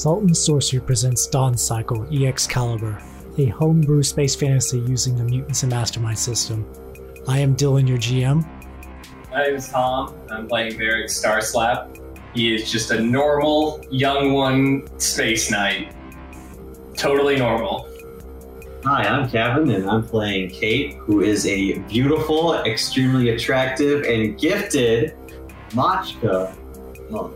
Salt and Sorcery presents Dawn Cycle EX Caliber, a homebrew space fantasy using the Mutants and Mastermind system. I am Dylan, your GM. My name is Tom. I'm playing Varric Starslap. He is just a normal, young one space knight. Totally normal. Hi, I'm Kevin, and I'm playing Kate, who is a beautiful, extremely attractive, and gifted Machka. Oh,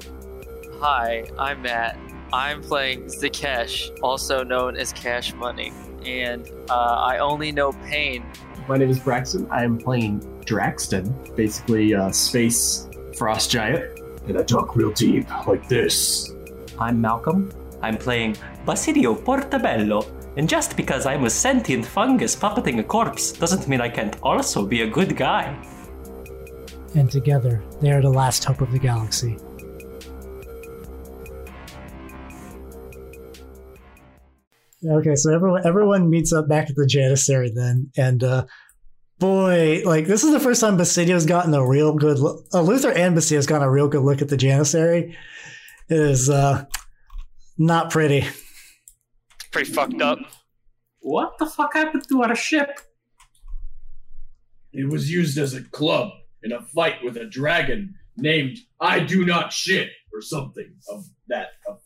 Hi, I'm Matt. I'm playing Zakesh, also known as Cash Money, and uh, I only know pain. My name is Braxton. I am playing Draxton, basically a space frost giant. And I talk real deep, like this. I'm Malcolm. I'm playing Basilio Portabello, and just because I'm a sentient fungus puppeting a corpse doesn't mean I can't also be a good guy. And together, they are the last hope of the galaxy. Okay, so everyone everyone meets up back at the Janissary then, and uh, boy, like this is the first time Basidio's gotten a real good look. Uh, Luther and Basidio's gotten a real good look at the Janissary. It is uh, not pretty. Pretty fucked up. What the fuck happened to our ship? It was used as a club in a fight with a dragon named I Do Not Shit or something of that. Of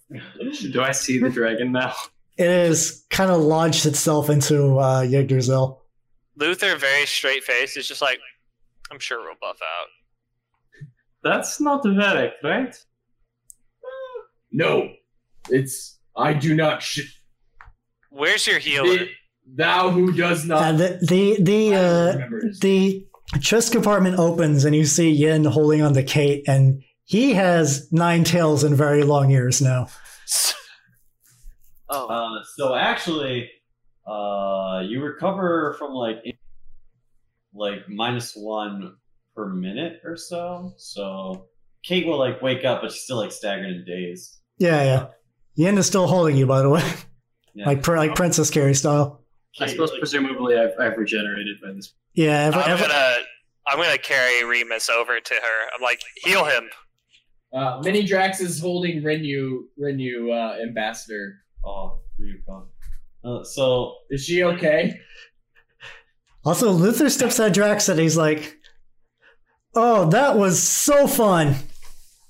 Do I see the dragon now? It is kind of launched itself into uh, Yggdrasil. Luther, very straight face, is just like, I'm sure we'll buff out. That's not Varric, right? no, it's I Do Not Shit. Where's your healer? The- thou who does not. Uh, the the the uh, the chest compartment opens and you see Yin holding on to Kate, and he has nine tails and very long ears now. Oh, Uh, so actually, uh, you recover from like like minus one per minute or so. So Kate will like wake up, but she's still like staggered and dazed. Yeah, yeah. Yin is still holding you, by the way, Yeah. like pr- like Princess carry style. I suppose like- presumably I've, I've regenerated by this. Yeah, ever, I'm ever- gonna, I'm gonna carry Remus over to her. I'm like, heal him. Uh, Mini Drax is holding Renu, Renu uh, ambassador. Oh, Ryukon. Uh, so Is she okay? also Luther steps at Drax and he's like, "Oh, that was so fun!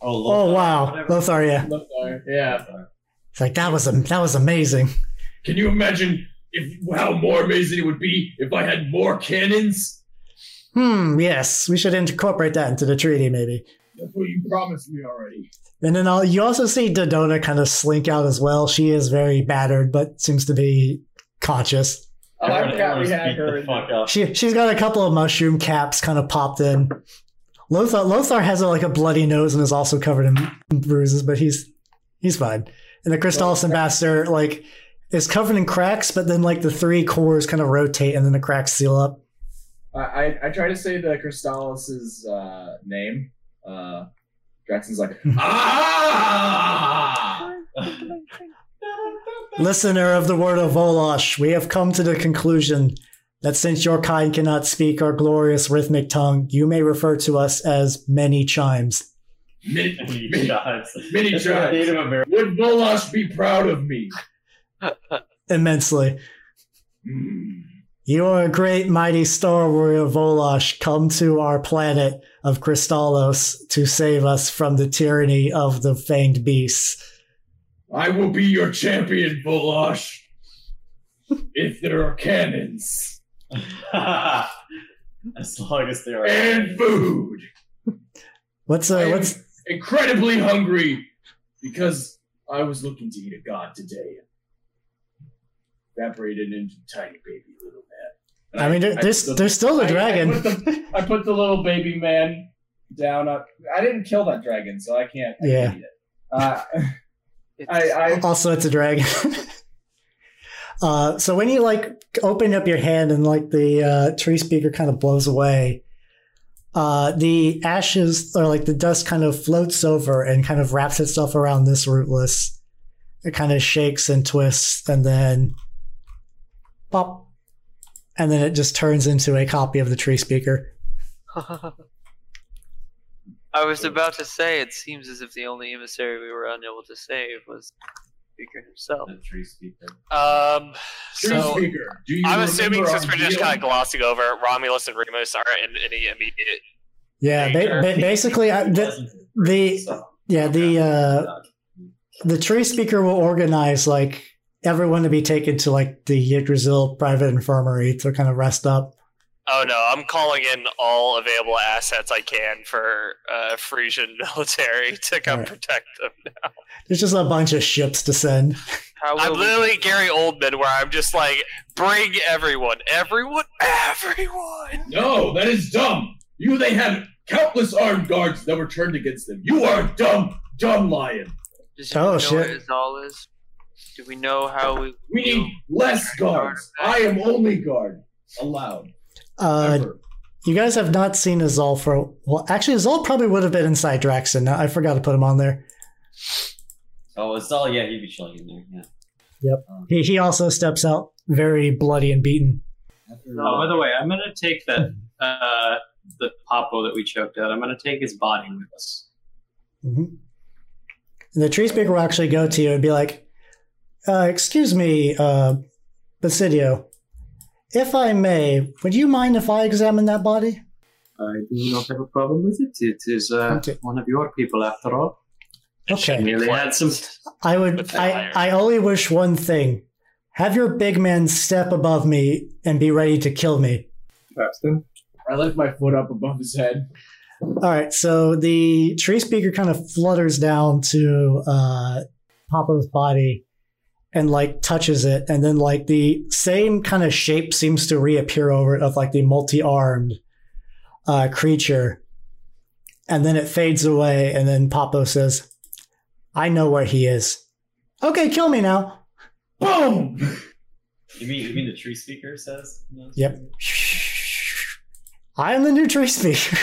oh, Oh wow, whatever. Lothar, yeah, Lothar, Yeah. it's like that was am- that was amazing." Can you imagine if how more amazing it would be if I had more cannons? Hmm. Yes, we should incorporate that into the treaty, maybe. That's what you promised me already. And then I'll, you also see Dodona kind of slink out as well. She is very battered, but seems to be conscious. Oh, I forgot we had her. the in fuck there. up. She she's got a couple of mushroom caps kind of popped in. Lothar Lothar has like a bloody nose and is also covered in bruises, but he's he's fine. And the Crystallis ambassador like is covered in cracks, but then like the three cores kind of rotate and then the cracks seal up. I, I I try to say the Crystallis's uh, name. Uh, Draxon's like ah. Listener of the word of Volosh, we have come to the conclusion that since your kind cannot speak our glorious rhythmic tongue, you may refer to us as many chimes. Mini, Many mini, shots. mini It's like Drax. Native American. Would Volosh be proud of me? Immensely. Hmm. You are a great, mighty star warrior Volosh, come to our planet of Crystallos to save us from the tyranny of the fanged beasts. I will be your champion, Volosh. if there are cannons as long as there are. and food. What's uh, what's incredibly hungry because I was looking to eat a god today. Evaporated into tiny baby little man. And I mean, there- there's the- there's still the I- dragon. I put the, I put the little baby man down. On, I didn't kill that dragon, so I can't. I Yeah. Eat it. Uh, It's- I, I also it's a dragon. uh, so when you like open up your hand and like the uh, tree speaker kind of blows away, uh, the ashes or like the dust kind of floats over and kind of wraps itself around this rootless. It kind of shakes and twists and then pop, and then it just turns into a copy of the tree speaker. I was about to say, it seems as if the only emissary we were unable to save was speaker himself. The tree speaker. Um, Tree so speaker, do you I'm assuming since we're just kind of glossing over, Romulus and Remus are in any immediate. Yeah, ba- ba- basically, I, the, the yeah the uh, the tree speaker will organize like everyone to be taken to like the Yggdrasil private infirmary to kind of rest up. Oh no, I'm calling in all available assets I can for uh, Frisian military to come Alright. protect them. Now. There's just a bunch of ships to send. I'm we- literally Gary Oldman, where I'm just like, bring everyone, everyone, everyone. No, that is dumb. You they had countless armed guards that were turned against them. You are a dumb, dumb lion. Does Oh, anyone know shit. what Izal is? Do we know how we? We need less guards. I am only guard allowed. Uh, Ever. you guys have not seen Azal for well, actually, Azal probably would have been inside Draxon. I forgot to put him on there. oh, it's all yeah. He'd be chilling in there. Yeah. Yep. He he also steps out very bloody and beaten. Oh, by the way, I'm gonna take that uh, the Popo that we choked out. I'm gonna take his body with us. hmm And the tree speaker will actually go to you and be like, uh, "Excuse me, uh, Basidio, if I may, would you mind if I examine that body?" I do not have a problem with it. It is uh, Okay. one of your people, after all. Okay. Merely had some. I would. I. I only wish one thing: have your big man step above me and be ready to kill me. Paxton. I lift my foot up above his head. All right. So the tree speaker kind of flutters down to uh, Papo's body and like touches it, and then like the same kind of shape seems to reappear over it of like the multi-armed uh, creature, and then it fades away, and then Papo says, "I know where he is." Okay, kill me now. Boom! You mean you mean the tree speaker says? Yep. I am the new tree speaker.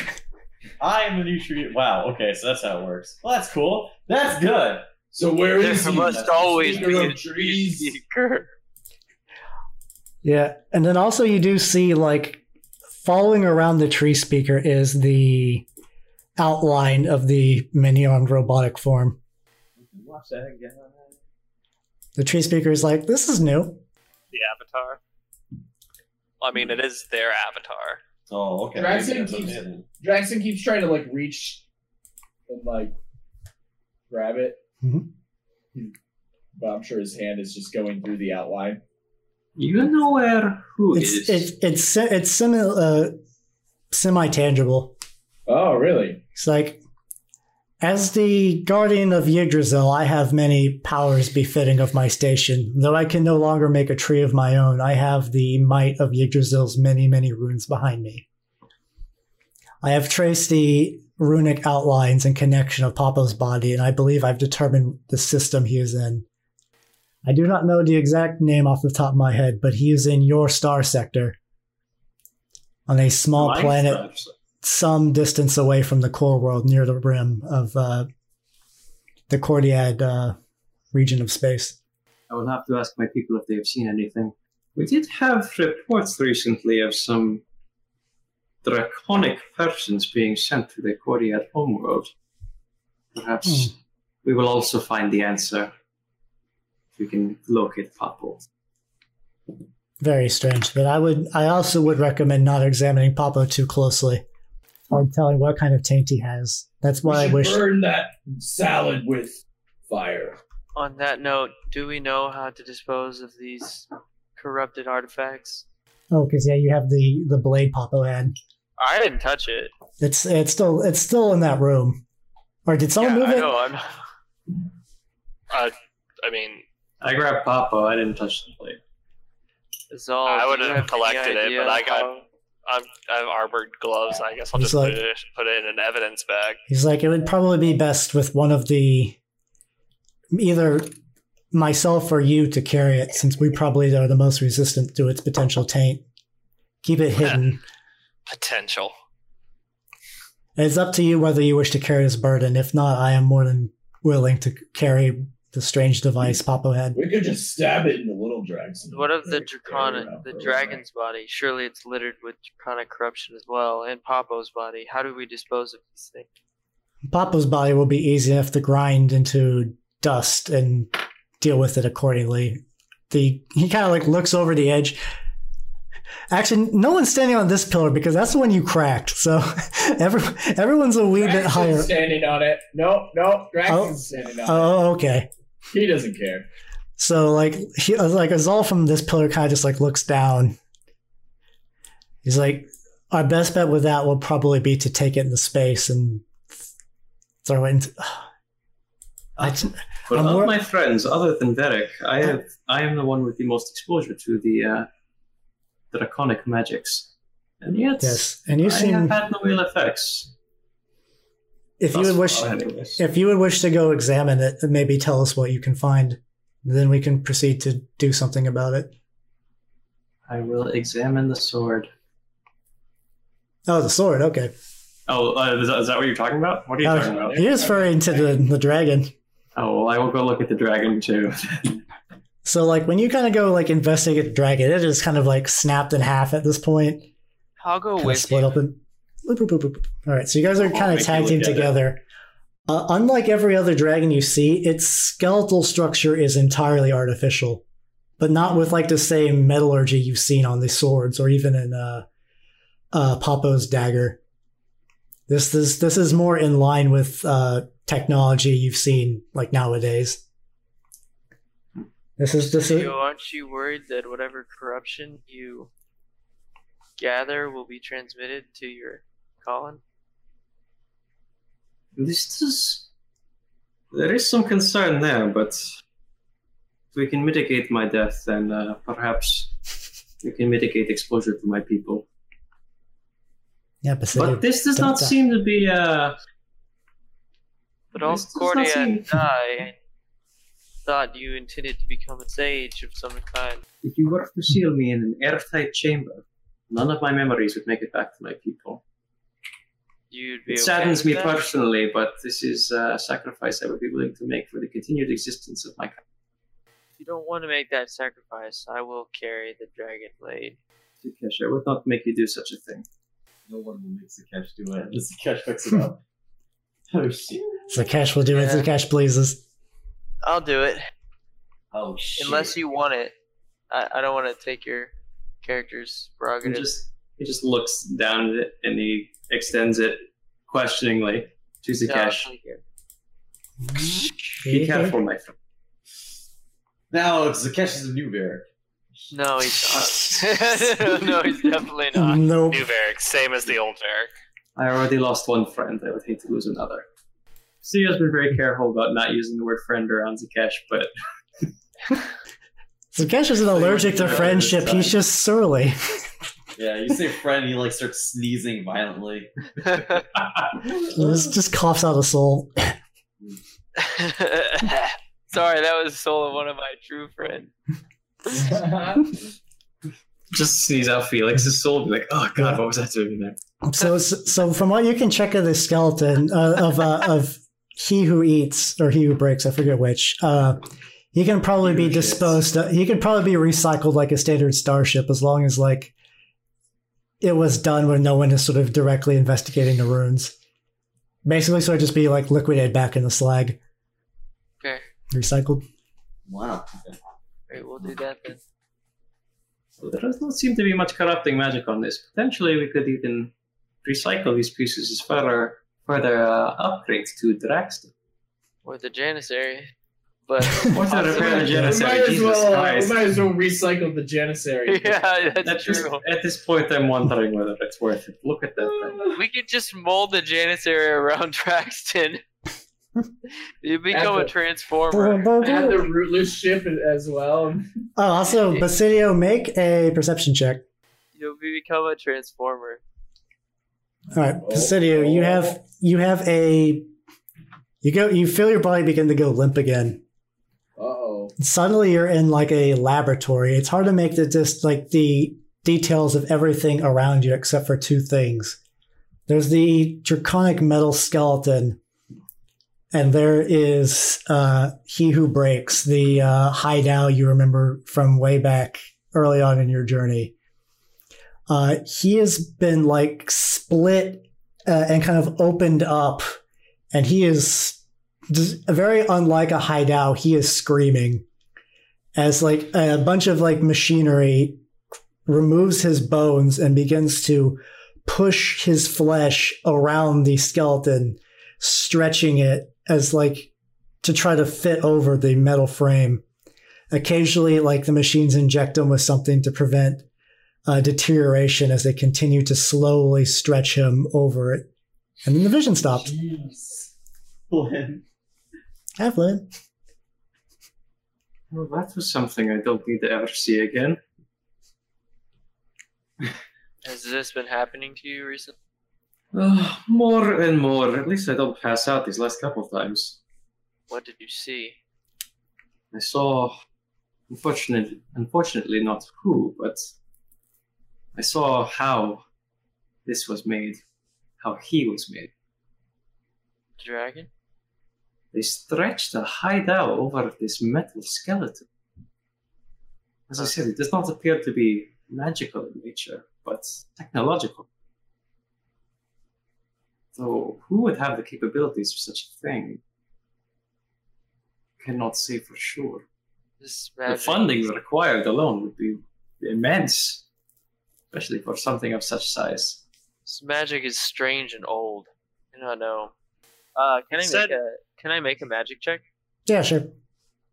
I am the new tree. Wow. Okay, so that's how it works. Well, that's cool. That's good. So where There is he? must always Speaker be a trees. speaker. Yeah, and then also you do see like following around the tree speaker is the outline of the mini-armed robotic form. Watch that again. The tree speaker is like, "This is new." The Avatar. I mean, it is their Avatar. Oh, okay. Draxon keeps- okay. Draxon keeps trying to like reach and like grab it, Mhm. but I'm sure his hand is just going through the outline. You know where who It's is? it's it's it's semi uh, semi tangible. Oh, really? It's like, as the guardian of Yggdrasil, I have many powers befitting of my station. Though I can no longer make a tree of my own, I have the might of Yggdrasil's many, many runes behind me. I have traced the runic outlines and connection of Papo's body, and I believe I've determined the system he is in. I do not know the exact name off the top of my head, but he is in your star sector. On a small planet some distance away from the core world near the rim of uh, the Cordiad uh, region of space. I will have to ask my people if they have seen anything. We did have reports recently of some draconic persons being sent to the Coriad homeworld. Perhaps hmm. we will also find the answer if we can locate Papo. Very strange, but I would I also would recommend not examining Papo too closely or telling what kind of taint he has. That's why I should wish. burn that salad with fire. On that note, do we know how to dispose of these corrupted artifacts? Oh, because yeah, you have the the blade Papo had. I didn't touch it. It's it's still it's still in that room. Or did someone yeah, move I it? know. I'm. Uh, I mean, I grabbed Papo. I didn't touch the plate. Zal, I would you have have collected it, but I got- how- I'm, I have armored gloves. I guess I'll It's just like- put, it, put it in an evidence bag. He's like, it would probably be best with one of the either myself or you to carry it, since we probably are the most resistant to its potential taint. Keep it hidden. Potential. it's up to you whether you wish to carry this burden. If not, I am more than willing to carry the strange device Papo had. We could just stab it into little drags. What of the Carry draconic, the for a dragon's body? Surely it's littered with draconic corruption as well, and Papo's body. How do we dispose of these things? Papo's body will be easy enough to grind into dust and deal with it accordingly. The he kind of like looks over the edge. Actually, no one's standing on this pillar because that's the one you cracked. So every, everyone's a wee bit higher. standing on it. No, no, Draxon's Oh. standing on it. Oh, okay. He doesn't care. So like he like Azal from this pillar kind of just like looks down. He's like, our best bet with that will probably be to take it into space and throw it into. I, But I'm of more- my friends, other than Derek, I have I am the one with the most exposure to the uh, draconic magics, and yet yes, and you I seem have had no ill effects. if you would wish anyways. if you would wish to go examine it, and maybe tell us what you can find. Then we can proceed to do something about it. I will examine the sword. Oh, the sword. Okay, Oh, uh, is, that, is that what you're talking about? What are you Uh, talking about? he is referring to the the dragon. Oh, well, I will go look at the dragon too. So like when you kind of go like investigate the dragon, it is kind of like snapped in half at this point. I'll go kind with split you. open. Boop, boop, boop. All right, so you guys are I'll kind of make you tag team together. Uh, unlike every other dragon you see, its skeletal structure is entirely artificial, but not with like the same metallurgy you've seen on the swords or even in uh, uh, Papo's dagger. This this this is more in line with uh, technology you've seen like nowadays. This is this is aren't you worried that whatever corruption you gather will be transmitted to your Colin? This is. There is some concern there, but if we can mitigate my death, then uh, perhaps we can mitigate exposure to my people. yeah, but, But this does don't die. seem to be. Uh, But all This does not Cordia seem- and I thought you intended to become a sage of some kind. if you were to seal me in an airtight chamber, none of my memories would make it back to my people. You'd be It okay saddens me that? personally, but this is a sacrifice I would be willing to make for the continued existence of my country. If you don't want to make that sacrifice, I will carry the dragon blade. Takeshi, I would not make you do such a thing. No one will make Zakesh do it. Does Zakesh fix it up? oh shit. So cash will do it. Yeah. The cash pleases. I'll do it. Oh shit. Unless you want it. I, I don't want to take your character's He prerogative. just he just looks down at it and he extends it questioningly to No, I'll Zakesh. take. Be careful, my friend. now Zakesh is a new bear. No, he's not. no, he's definitely not. Nope. New Varric, same as the old Varric. I already lost one friend. I would hate to lose another. Sia has been very careful about not using the word friend around Zakesh, but Zakesh isn't allergic to friendship. He's just surly. Yeah, you say friend, he like starts sneezing violently. Just, just coughs out a soul. Sorry, that was the soul of one of my true friends. just sneeze out Felix's soul and be like, oh god, what was I doing there? So, so from what you can check of the skeleton uh, of uh, of he who eats or he who breaks, I forget which. Uh, he can probably He be disposed. Of, he can probably be recycled like a standard starship as long as like it was done when no one is sort of directly investigating the runes. Basically, so it'd just be like liquidated back in the slag, Okay, recycled. Wow. great, we'll do that then. So there does not seem to be much corrupting magic on this. Potentially, we could even recycle these pieces as further further uh, upgrades to Draxton. Or the Janissary. But Or to repair the we, Janissary. might as Jesus well, uh, we might as well recycle the Janissary. yeah, that's At this, true. at this point, I'm wondering whether it's worth it. Look at that thing. We could just mold the Janissary around Draxton. you become a That's transformer. Add the rootless ship as well. Oh, also, Basilio, make a perception check. You'll become a transformer. All right, Basidio, you have you have a you go you feel your body begin to go limp again. Uh oh. Suddenly, you're in like a laboratory. It's hard to make the just like the details of everything around you except for two things. There's the draconic metal skeleton, and there is uh, he who breaks the uh, hideout you remember from way back early on in your journey. Uh, he has been like split uh, and kind of opened up, and he is very unlike a hideout. He is screaming as like a bunch of like machinery removes his bones and begins to push his flesh around the skeleton, stretching it as like to try to fit over the metal frame. Occasionally, like the machines inject him with something to prevent uh, deterioration as they continue to slowly stretch him over it. And then the vision stops. Jeez. Flynn. Have Flynn. Well, that was something I don't need to ever see again. Has this been happening to you recently? Uh, more and more. At least I don't pass out these last couple of times. What did you see? I saw, unfortunately, unfortunately not who, but I saw how this was made, how he was made. Dragon? They stretched a hideout over this metal skeleton. As I said, it does not appear to be magical in nature, but technological. So, who would have the capabilities for such a thing? Cannot say for sure. This The funding required alone would be immense, especially for something of such size. This magic is strange and old. I don't know. Uh, can I Said- make a can I make a magic check? Yeah, sure.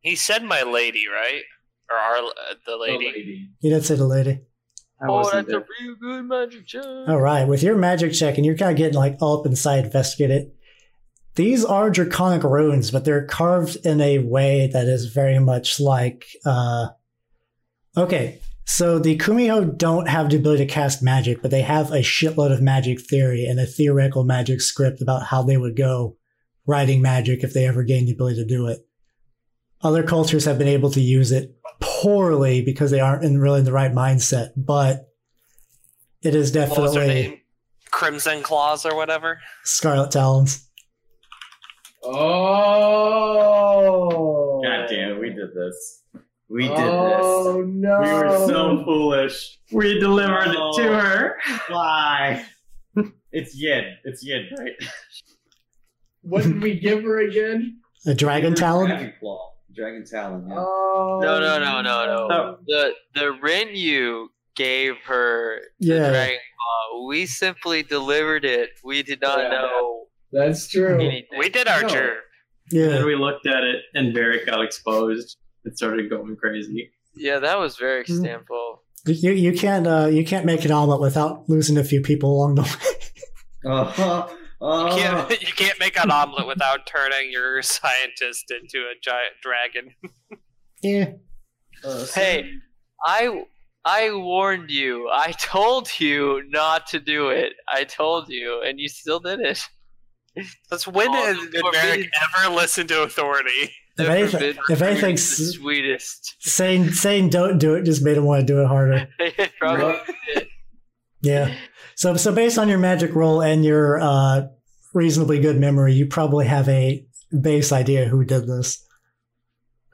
He said my lady, right? Or our uh, the lady. He did say the lady. I oh, wasn't that's a real good magic check. All right, with your magic check, and you're kind of getting like all up inside, investigate it. These are draconic runes, but they're carved in a way that is very much like. Uh, okay, so the Kumiho don't have the ability to cast magic, but they have a shitload of magic theory and a theoretical magic script about how they would go writing magic if they ever gained the ability to do it. Other cultures have been able to use it poorly because they aren't in really the right mindset, but it is What was her definitely name? Crimson Claws or whatever. Scarlet Talons. Oh. God damn it, we did this. We did Oh this. no. We were so foolish. We delivered it to her. Why? it's Yin. It's Yin, right? What did we give her again? A dragon talon? Dragon Claw. Dragon Talon, yeah. Oh. No, no, no, no, no. Oh. The the Rinyu gave her the Yeah. Dragon Claw. We simply delivered it. We did not Yeah. know That's true. anything. We did our No. job. And Yeah. then we looked at it, and Varric got exposed. It started going crazy. Yeah, that was very Hmm. example. You you can't uh, you can't make an omelet without losing a few people along the way. Uh, You uh, can't, you can't make an omelet without turning your scientist into a giant dragon. yeah. uh, Hey, I I warned you. I told you not to do it. I told you, and you still did it. That's when Oh, has the ever listen to authority? If The anything, if fruit anything, the sweetest. saying saying don't do it just made him want to do it harder. Probably. Yeah. So so based on your magic roll and your uh, reasonably good memory, you probably have a base idea who did this.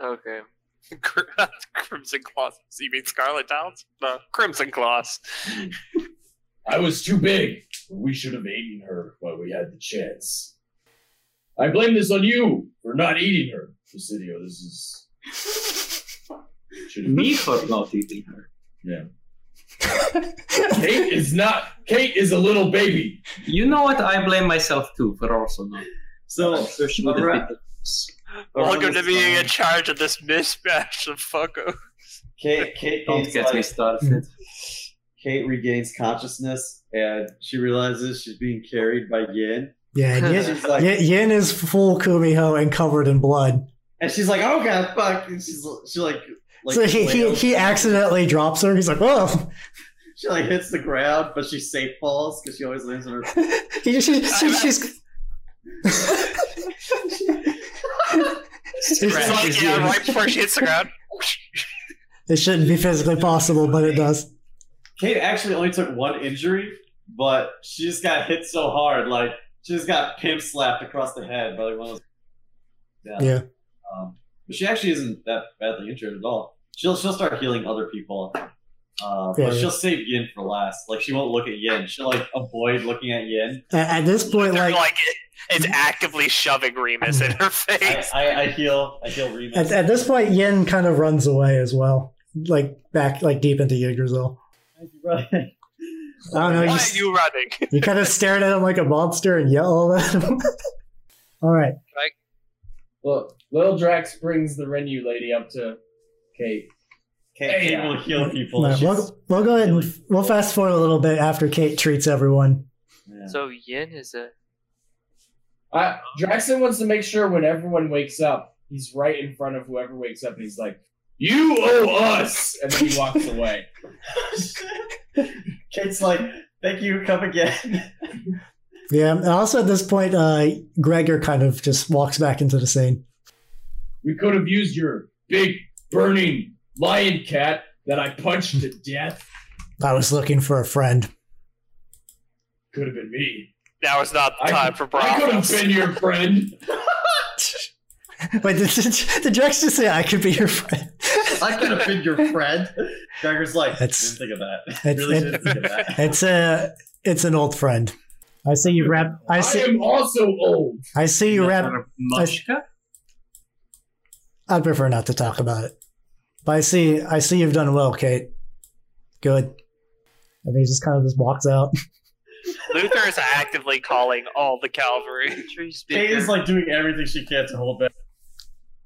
Okay. Crimson Claws. You mean Scarlet Talons? No, Crimson Claws. I was too big. We should have eaten her while we had the chance. I blame this on you for not eating her, Presidio. This is. Should have Me for not eating her. Yeah. Kate is not. Kate is a little baby. You know what? I blame myself too for also not. so, Especially with the around- fitness. Welcome to this being in charge of this mismatch of fucko. Kate, Kate, Don't gains, get me started. Kate regains consciousness and she realizes she's being carried by Yin. Yeah. And Yin, like, Yin, Yin is full Kumiho and covered in blood. and she's like, "Oh god, fuck!" And she's she like, like so he, he he accidentally drops her. He's like, "Whoa!" she like hits the ground, but she safe falls because she always lands on her. He, she, she, she's It's like, yeah, right before she hits the ground. It shouldn't be physically possible, but it does. Kate actually only took one injury, but she just got hit so hard, like she just got pimp slapped across the head by like one of those. Yeah. Yeah. Um, but she actually isn't that badly injured at all. She'll she'll start healing other people Uh, Yeah. but she'll save Yin for last. Like she won't look at Yin. She'll like avoid looking at Yin. At, at this point, like, like, it's actively shoving Remus in her I, face. I, I heal. I heal Remus. at, at this point, Yin kind of runs away as well, like back, like deep into Yggdrasil. Right. I don't know. Why You, are you running? you kind of stared at him like a monster and yell at him. All right. Well, Little Drax brings the Renu lady up to Kate. Kate, Kate will heal people. All right, we'll, we'll go ahead and we'll fast forward a little bit after Kate treats everyone. yeah. So Yin is a Uh, Draxon wants to make sure when everyone wakes up, he's right in front of whoever wakes up, and he's like, "You owe us," and then he walks away. Kate's like, "Thank you. Come again." Yeah. And also at this point, uh, Gregor kind of just walks back into the scene. We could have used your big burning lion cat that I punched to death. I was looking for a friend. Could have been me. Now is not the I, time for problems. I could have been your friend. Wait, did, did, did Drax just say I could be your friend? I could have been your friend. Gregor's like, That's- didn't think of that. it's- really it- didn't think of that. It's a, it's an old friend. I see you wrap. I I see. am also old. I see you wrap. Mushka? I'd prefer not to talk about it. But I see. I see you've done well, Kate. Good. And he just kind of just walks out. Luther is actively calling all the cavalry. tree Kate is like doing everything she can to hold back.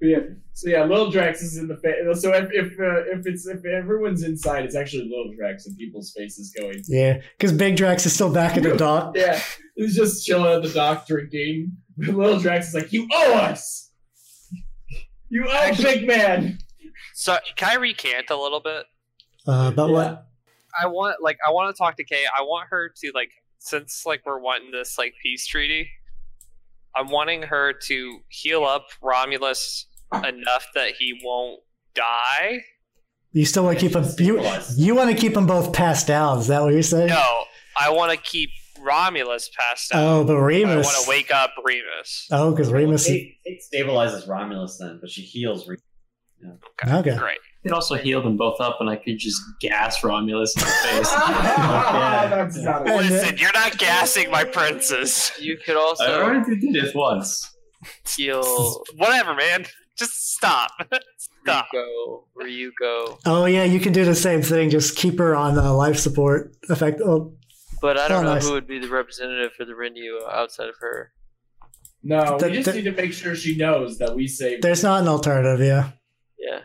Yeah. So yeah, Little Drax is in the face. So if if uh, if it's if everyone's inside, it's actually Little Drax and people's faces going. Yeah, because Big Drax is still back at the dock. Yeah, he's just chilling at the dock drinking. Little Drax is like, "You owe us. You owe Big Man." So can I recant a little bit? Uh, but what? I want like I want to talk to Kay. I want her to like since like we're wanting this like peace treaty. I'm wanting her to heal up Romulus enough that he won't die. You still want to keep them? You, you want to keep them both passed out? Is that what you're saying? No, I want to keep Romulus passed out. Oh, but Remus. I want to wake up Remus. Oh, because Remus. Is, Kate, Kate stabilizes Romulus then, but she heals. Remus. okay. Great. Could also healed them both up, and I could just gas Romulus in the face. That's not And, it. uh, Listen, you're not gassing my princes. You could also. I also already did this once. heal Whatever, man. Just stop. stop. Ryuko. Ryuko. Oh yeah, you can do the same thing. Just keep her on uh, life support. Effect. Oh, But I don't Oh, know nice. who would be the representative for the Renu outside of her. No, The- we just the- need to make sure she knows that we saved. there's not an alternative. Yeah. Yeah.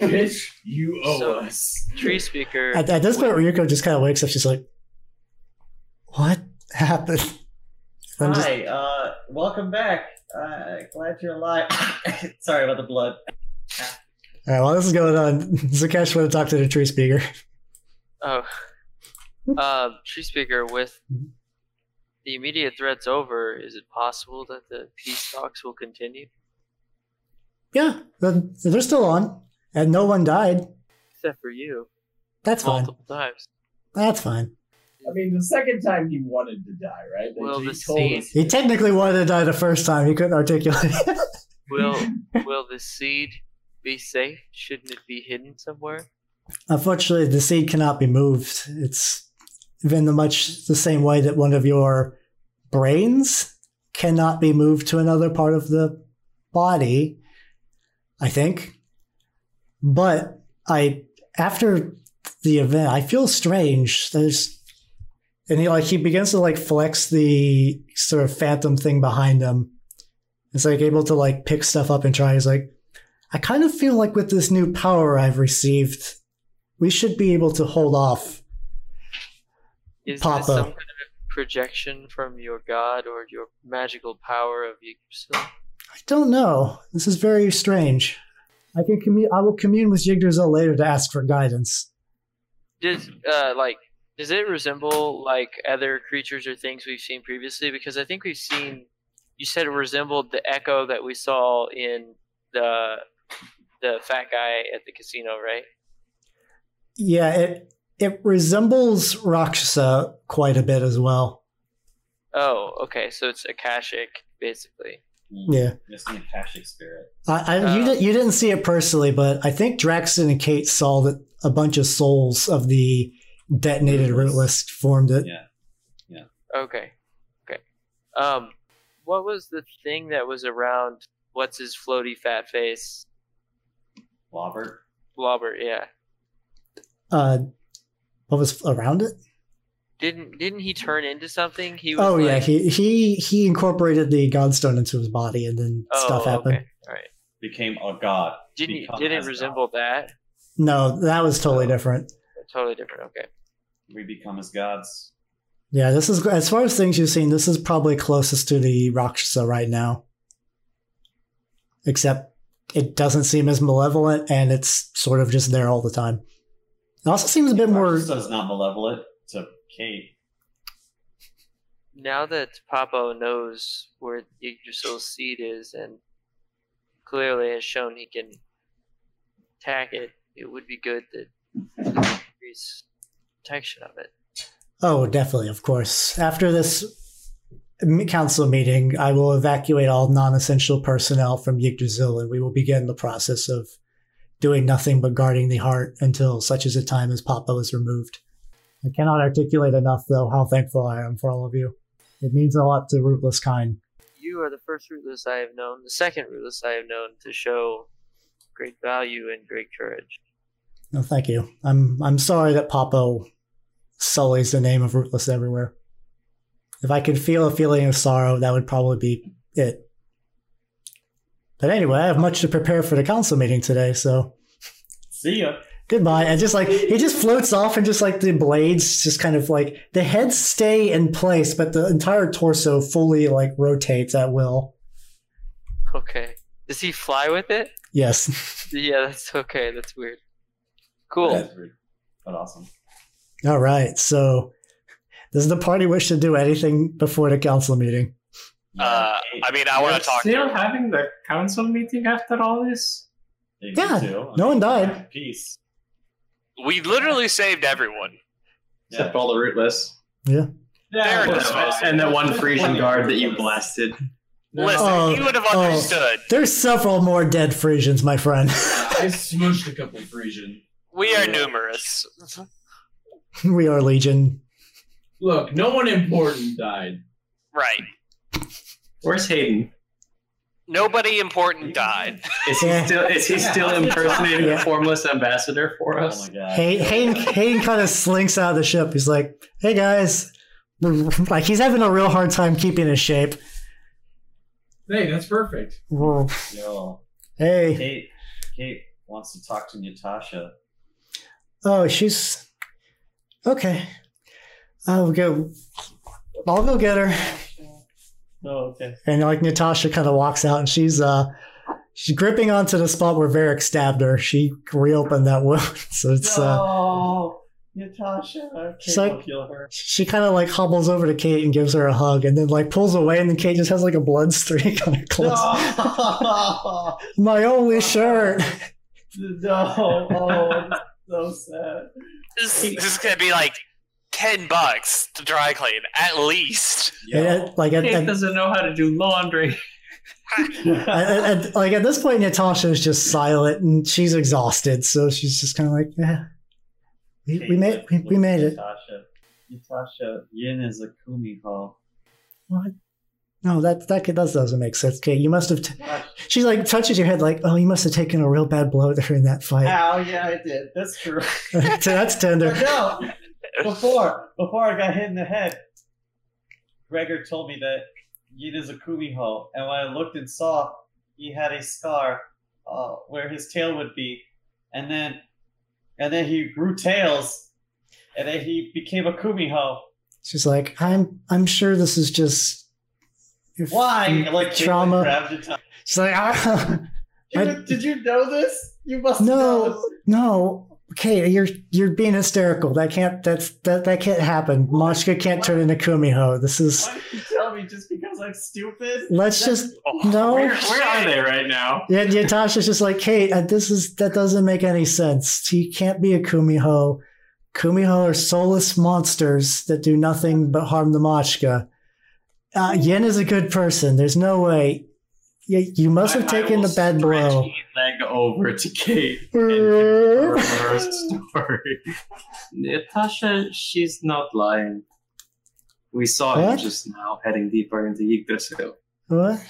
Bitch, you owe So- us. Tree speaker. At, at this point, Ryuko just kind of wakes up. She's like, "What happened?" I'm just, Hi, uh, welcome back. Uh, glad you're alive. Sorry about the blood. all right. While this is going on, Zakesh want to talk to the tree speaker. Oh. Um, tree speaker, with the immediate threats over, is it possible that the peace talks will continue? Yeah, they're they're still on, and no one died. Except for you. That's fine. multiple times. That's fine. I mean, the second time he wanted to die, right? Like, Will he the seed- us- He technically wanted to die the first time. He couldn't articulate. Will will the seed be safe? Shouldn't it be hidden somewhere? Unfortunately, the seed cannot be moved. It's in the much the same way that one of your brains cannot be moved to another part of the body. I think, but I after the event, I feel strange. There's, and he like he begins to like flex the sort of phantom thing behind him. It's like able to like pick stuff up and try. He's like, I kind of feel like with this new power I've received, we should be able to hold off. Is Papo. this some kind of projection from your god or your magical power of Yggdrasil? I don't know. This is very strange. I can commune. I will commune with Yggdrasil later to ask for guidance. Does uh like does it resemble like other creatures or things we've seen previously? Because I think we've seen you said it resembled the echo that we saw in the the fat guy at the casino, right? Yeah, it it resembles Rakshasa quite a bit as well. Oh, okay. So it's Akashic, basically. Yeah. Missing a Kashyyyk spirit. I, I, you, Uh, di- you didn't see it personally, but I think Draxton and Kate saw that a bunch of souls of the detonated Rootless. rootless formed it. Yeah. Yeah. Okay. Okay. Um, what was the thing that was around? What's his floaty fat face? Robert. Blobber. Yeah. Uh, what was around it? Didn't didn't he turn into something? He was Oh yeah, he he he incorporated the godstone into his body, and then Oh, stuff happened. Okay. All right. Became a god. Didn't he, Become did it as God. resemble that? No, that was totally different. Totally different. Okay. We become as gods. Yeah, this is as far as things you've seen. This is probably closest to the Rakshasa right now, except it doesn't seem as malevolent, and it's sort of just there all the time. It also seems a bit more. So it's not malevolent to Kate. Now that Papo knows where Yggdrasil's seed is and clearly has shown he can attack it, it would be good to increase protection of it. Oh, definitely, of course. After this council meeting, I will evacuate all non-essential personnel from Yggdrasil, and we will begin the process of doing nothing but guarding the heart until such as a time as Papo is removed. I cannot articulate enough, though, how thankful I am for all of you. It means a lot to Rootless Kind. You are the first rootless I have known, the second rootless I have known to show great value and great courage. No, thank you. I'm I'm sorry that Papo sullies the name of Rootless everywhere. If I could feel a feeling of sorrow, that would probably be it. But anyway, I have much to prepare for the council meeting today, so See ya. goodbye. And just like he just floats off, and just like the blades, just kind of like the heads stay in place, but the entire torso fully like rotates at will. Okay. Does he fly with it? Yes. Yeah, that's okay. That's weird. Cool. That's weird, but awesome. All right. So, does the party wish to do anything before the council meeting? Uh, I mean, I want to talk. Still To having the council meeting after all this? They Yeah, do too. No one died. Peace. we literally saved everyone. Except all the rootless. They're Yeah, disposable. disposable. And the one Frisian guard that you blasted. Listen, Oh, you would have oh. understood. There's several more dead Frisians, my friend. I smushed a couple Frisian. We are numerous. we are Legion. Look, no one important died. Right. Where's Hayden? Nobody important died. Is he Yeah. still is he still impersonating Yeah. the formless ambassador for oh us? Oh us? my god. Hay- Hayden, Hayden kind of slinks out of the ship. He's like, "Hey guys," like he's having a real hard time keeping his shape. Hey, that's perfect. Yo, Hey, Kate. Kate wants to talk to Natasha. oh, she's okay. I'll go. I'll go get her. Oh, okay. And like Natasha kind of walks out, and she's uh, she's gripping onto the spot where Varric stabbed her. She reopened that wound, so it's uh. no, Natasha. She's will like- kill her. she kind of like hobbles over to Kate and gives her a hug, and then like pulls away, and then Kate just has like a blood streak on her clothes. No, My only shirt. no, oh, so sad. This, this is gonna be like ten bucks to dry clean at least. And like at, Kate doesn't know how to do laundry. at- at- at- like at this point, Natasha is just silent and she's exhausted, so she's just kind of like, yeah, we, we made we, we made it. Natasha. Natasha, Yin is a kumiho. What? No, that that that doesn't make sense, Kate. You must have. T- she's like touches your head, like, oh, you must have taken a real bad blow there in that fight. Oh yeah, I did. That's true. so that's tender. But no, before before I got hit in the head, Gregor told me that Yin is a kumiho, and when I looked and saw, he had a scar uh, where his tail would be, and then and then he grew tails, and then he became a kumiho. She's like, I'm I'm sure this is just if- Why? Like trauma. grabbed your tongue. She's like, ah. Did, I- you, did you know this? You must know no, this. no. Okay, you're you're being hysterical. That can't that's that that can't happen. Moshka can't turn into Kumiho. This is Why did you tell me just because I'm stupid? let's That's- just Oh, no. Where, where are they right now? Yeah, Natasha's just like, Kate, uh, this is that doesn't make any sense. He can't be a Kumiho. Kumiho are soulless monsters that do nothing but harm the Machka. Uh, Yen is a good person. There's no way. Yeah, you must have I- I taken will the bad blow. leg over to Kate and her story. Natasha, she's not lying. We saw What? him just now heading deeper into Yggdrasil. What?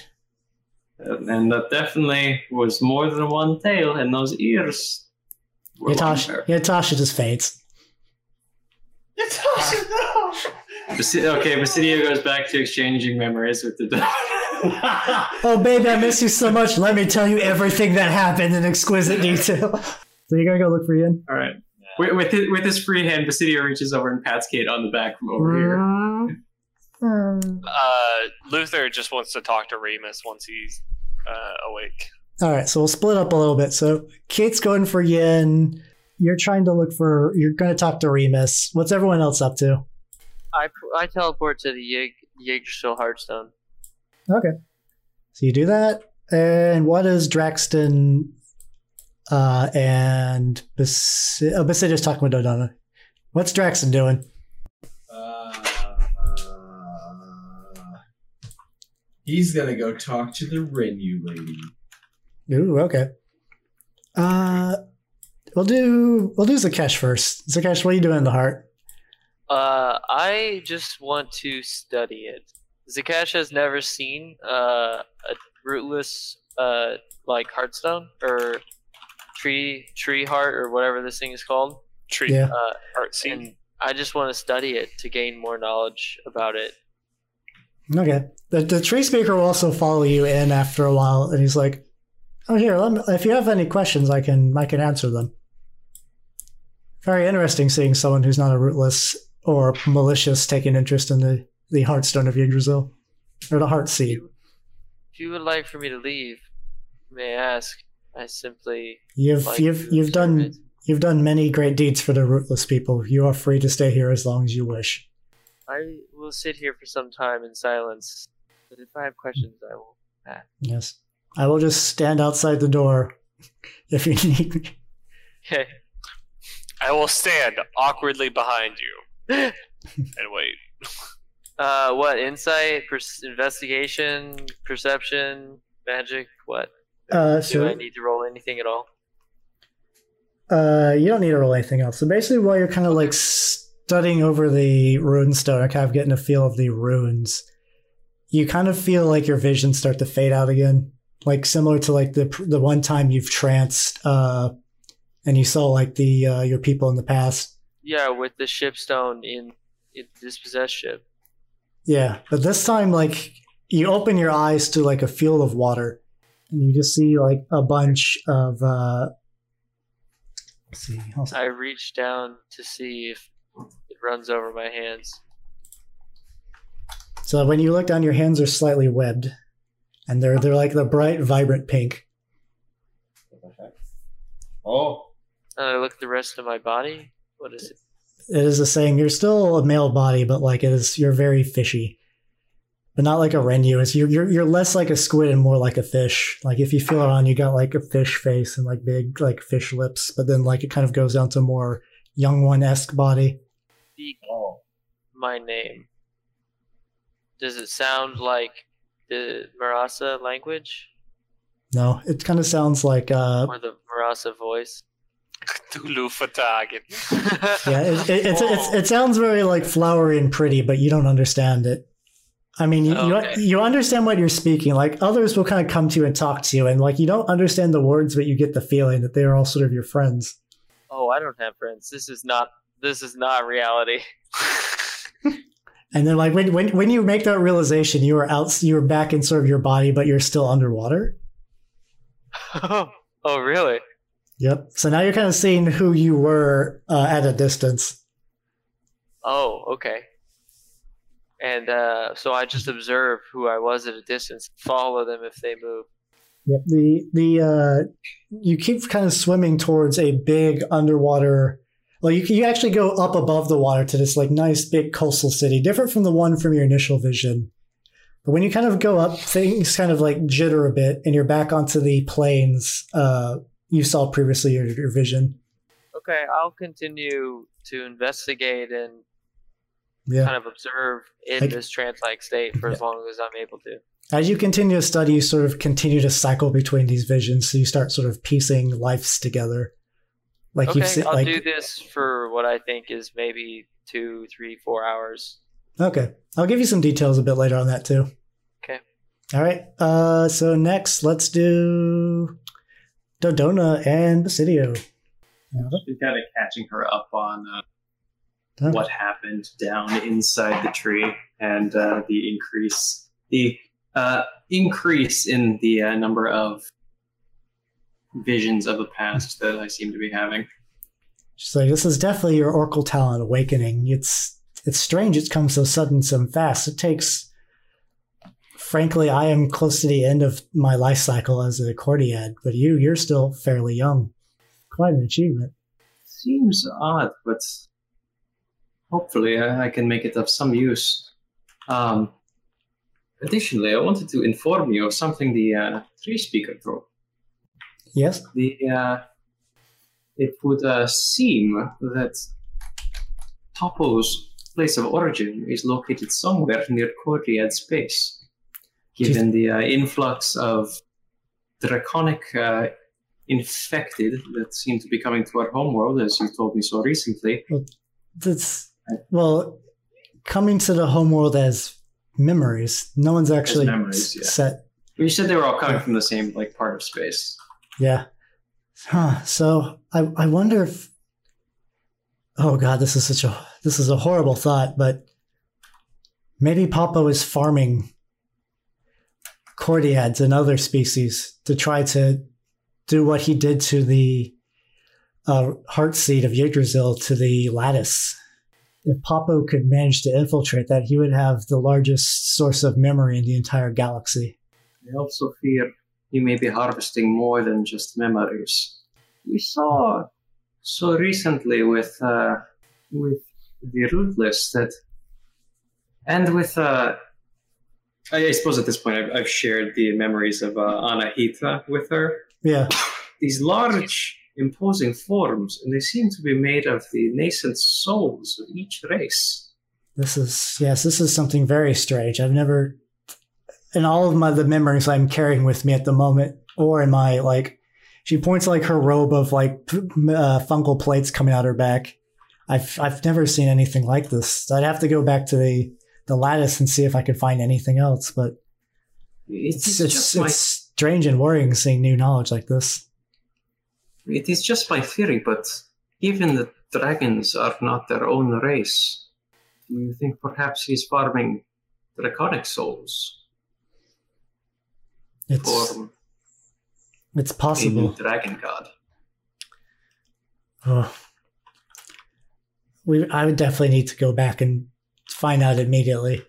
And and that definitely was more than one tail, and those ears longer. Yatasha just faints. Basi- okay, Basidio goes back to exchanging memories with the dog. Oh, baby, I miss you so much. Let me tell you everything that happened in exquisite detail. So you gotta go look for Yin. All right. With, with, his, with his free hand, Basidio reaches over and pats Kate on the back from over here. Uh, Luther just wants to talk to Remus once he's uh, awake. All right, so we'll split up a little bit. So Kate's going for Yin. You're trying to look for. You're going to talk to Remus. What's everyone else up to? I I teleport to the Yig Yggdrasil Hearthstone. Okay. So you do that. And what is Draxton uh, and Bas- oh, Basidius talking with Dodonna? What's Draxton doing? Uh, he's gonna go talk to the Renu lady. Ooh, okay. Uh, we'll do we'll do Zakesh first. Zakesh, what are you doing in the heart? Uh, I just want to study it. Zakesh has never seen uh, a rootless uh, like Hearthstone or tree tree heart or whatever this thing is called. Tree Yeah. Uh, art scene. and I just want to study it to gain more knowledge about it. Okay. The the tree speaker will also follow you in after a while, and he's like, "Oh, here, let me, if you have any questions, I can I can answer them." Very interesting seeing someone who's not a rootless or malicious taking interest in the the Heartstone of Yggdrasil, or the Heart Seed. If you would like for me to leave, may I ask? I simply You've like you've you've done it. you've done many great deeds for the rootless people. You are free to stay here as long as you wish. I will sit here for some time in silence, but if I have questions, I will ask. Yes, I will just stand outside the door if you need me. Okay. I will stand awkwardly behind you and wait. Uh, what insight, per- investigation, perception, magic? What Uh, do so I need to roll anything at all? Uh, you don't need to roll anything else. So basically, while you're kind of like studying over the rune stone, and kind of getting a feel of the runes, you kind of feel like your visions start to fade out again, like similar to like the the one time you've tranced, uh, and you saw like the uh, your people in the past. Yeah, with the shipstone in, in dispossessed ship. Yeah, but this time, like you open your eyes to like a field of water, and you just see like a bunch of. Uh, see. hold on. I reach down to see if it runs over my hands. So when you look down, your hands are slightly webbed, and they're they're like the bright, vibrant pink. Oh, And I look at the rest of my body. What is it? It is a saying you're still a male body, but like it is you're very fishy, but not like a Renu. It's you're you're, you're less like a squid and more like a fish. Like if you feel around, you got like a fish face and like big like fish lips, but then like it kind of goes down to more young one esque body. Speak my name. Does it sound like the Marasa language No, it kind of sounds like uh or the Marasa voice? Cthulhu fhtagn. yeah, it, it, it's, it's, it sounds very like flowery and pretty, but you don't understand it. I mean, you, Okay. you you understand what you're speaking. Like others will kind of come to you and talk to you, and like you don't understand the words, but you get the feeling that they are all sort of your friends. Oh, I don't have friends. This is not. This is not reality. And then like when when when you make that realization, you are out, you are back in sort of your body, but you're still underwater. oh, really? Yep. So now you're kind of seeing who you were uh, at a distance. Oh, okay. And uh, so I just observe who I was at a distance, follow them if they move. Yep. The the uh, you keep kind of swimming towards a big underwater. Well, you you actually go up above the water to this like nice big coastal city, different from the one from your initial vision. But when you kind of go up, things kind of like jitter a bit, and you're back onto the plains uh, you saw previously in your vision. Okay, I'll continue to investigate and Yeah. kind of observe in Like- this trance-like state for as long as I'm able to. As you continue to study, you sort of continue to cycle between these visions, so you start sort of piecing lives together. Like okay, you've I'll like do this for what I think is maybe two, three, four hours. okay, I'll give you some details a bit later on that too. Okay. All right. Uh, so next, let's do Dodona and Basidio. She's kind of catching her up on uh, Okay. what happened down inside the tree and uh, the increase, the uh, increase in the uh, number of visions of the past that I seem to be having. She's like, "This is definitely your Oracle talent awakening. It's it's strange. It's come so sudden, so fast. It takes." Frankly, I am close to the end of my life cycle as a Cordiad, but you, you're still fairly young. Quite an achievement. Seems odd, but hopefully I, I can make it of some use. Um, additionally, I wanted to inform you of something the uh, tree speaker told. Yes. the uh, it would uh, seem that Papo's place of origin is located somewhere near Cordiad space, given the uh, influx of draconic uh, infected that seem to be coming to our homeworld, as you told me so recently. That's well, coming to the homeworld as memories. No one's actually memories, yeah. set. You said they were all coming from the same like part of space. Yeah. Huh. So I I wonder if. Oh God, this is such a this is a horrible thought, but maybe Papo is farming cordiads and other species to try to do what he did to the uh, heart seed of Yggdrasil to the lattice. If Papo could manage to infiltrate that, he would have the largest source of memory in the entire galaxy. I also fear he may be harvesting more than just memories. We saw so recently with uh, with the rootless that, and with uh, I, I suppose at this point I've, I've shared the memories of uh, Anahita with her. Yeah. These large, imposing forms, and they seem to be made of the nascent souls of each race. This is yes, this is something very strange. I've never in all of my the memories I'm carrying with me at the moment, or in my like, she points like her robe of like uh, fungal plates coming out her back. I've I've never seen anything like this. I'd have to go back to the the lattice and see if I could find anything else. But It's, it's it's, it's strange and worrying seeing new knowledge like this. It is just my theory, but given that dragons are not their own race, do you think perhaps he's farming draconic souls It's it's a new possible. dragon god? Oh. We, I would definitely need to go back and find out immediately.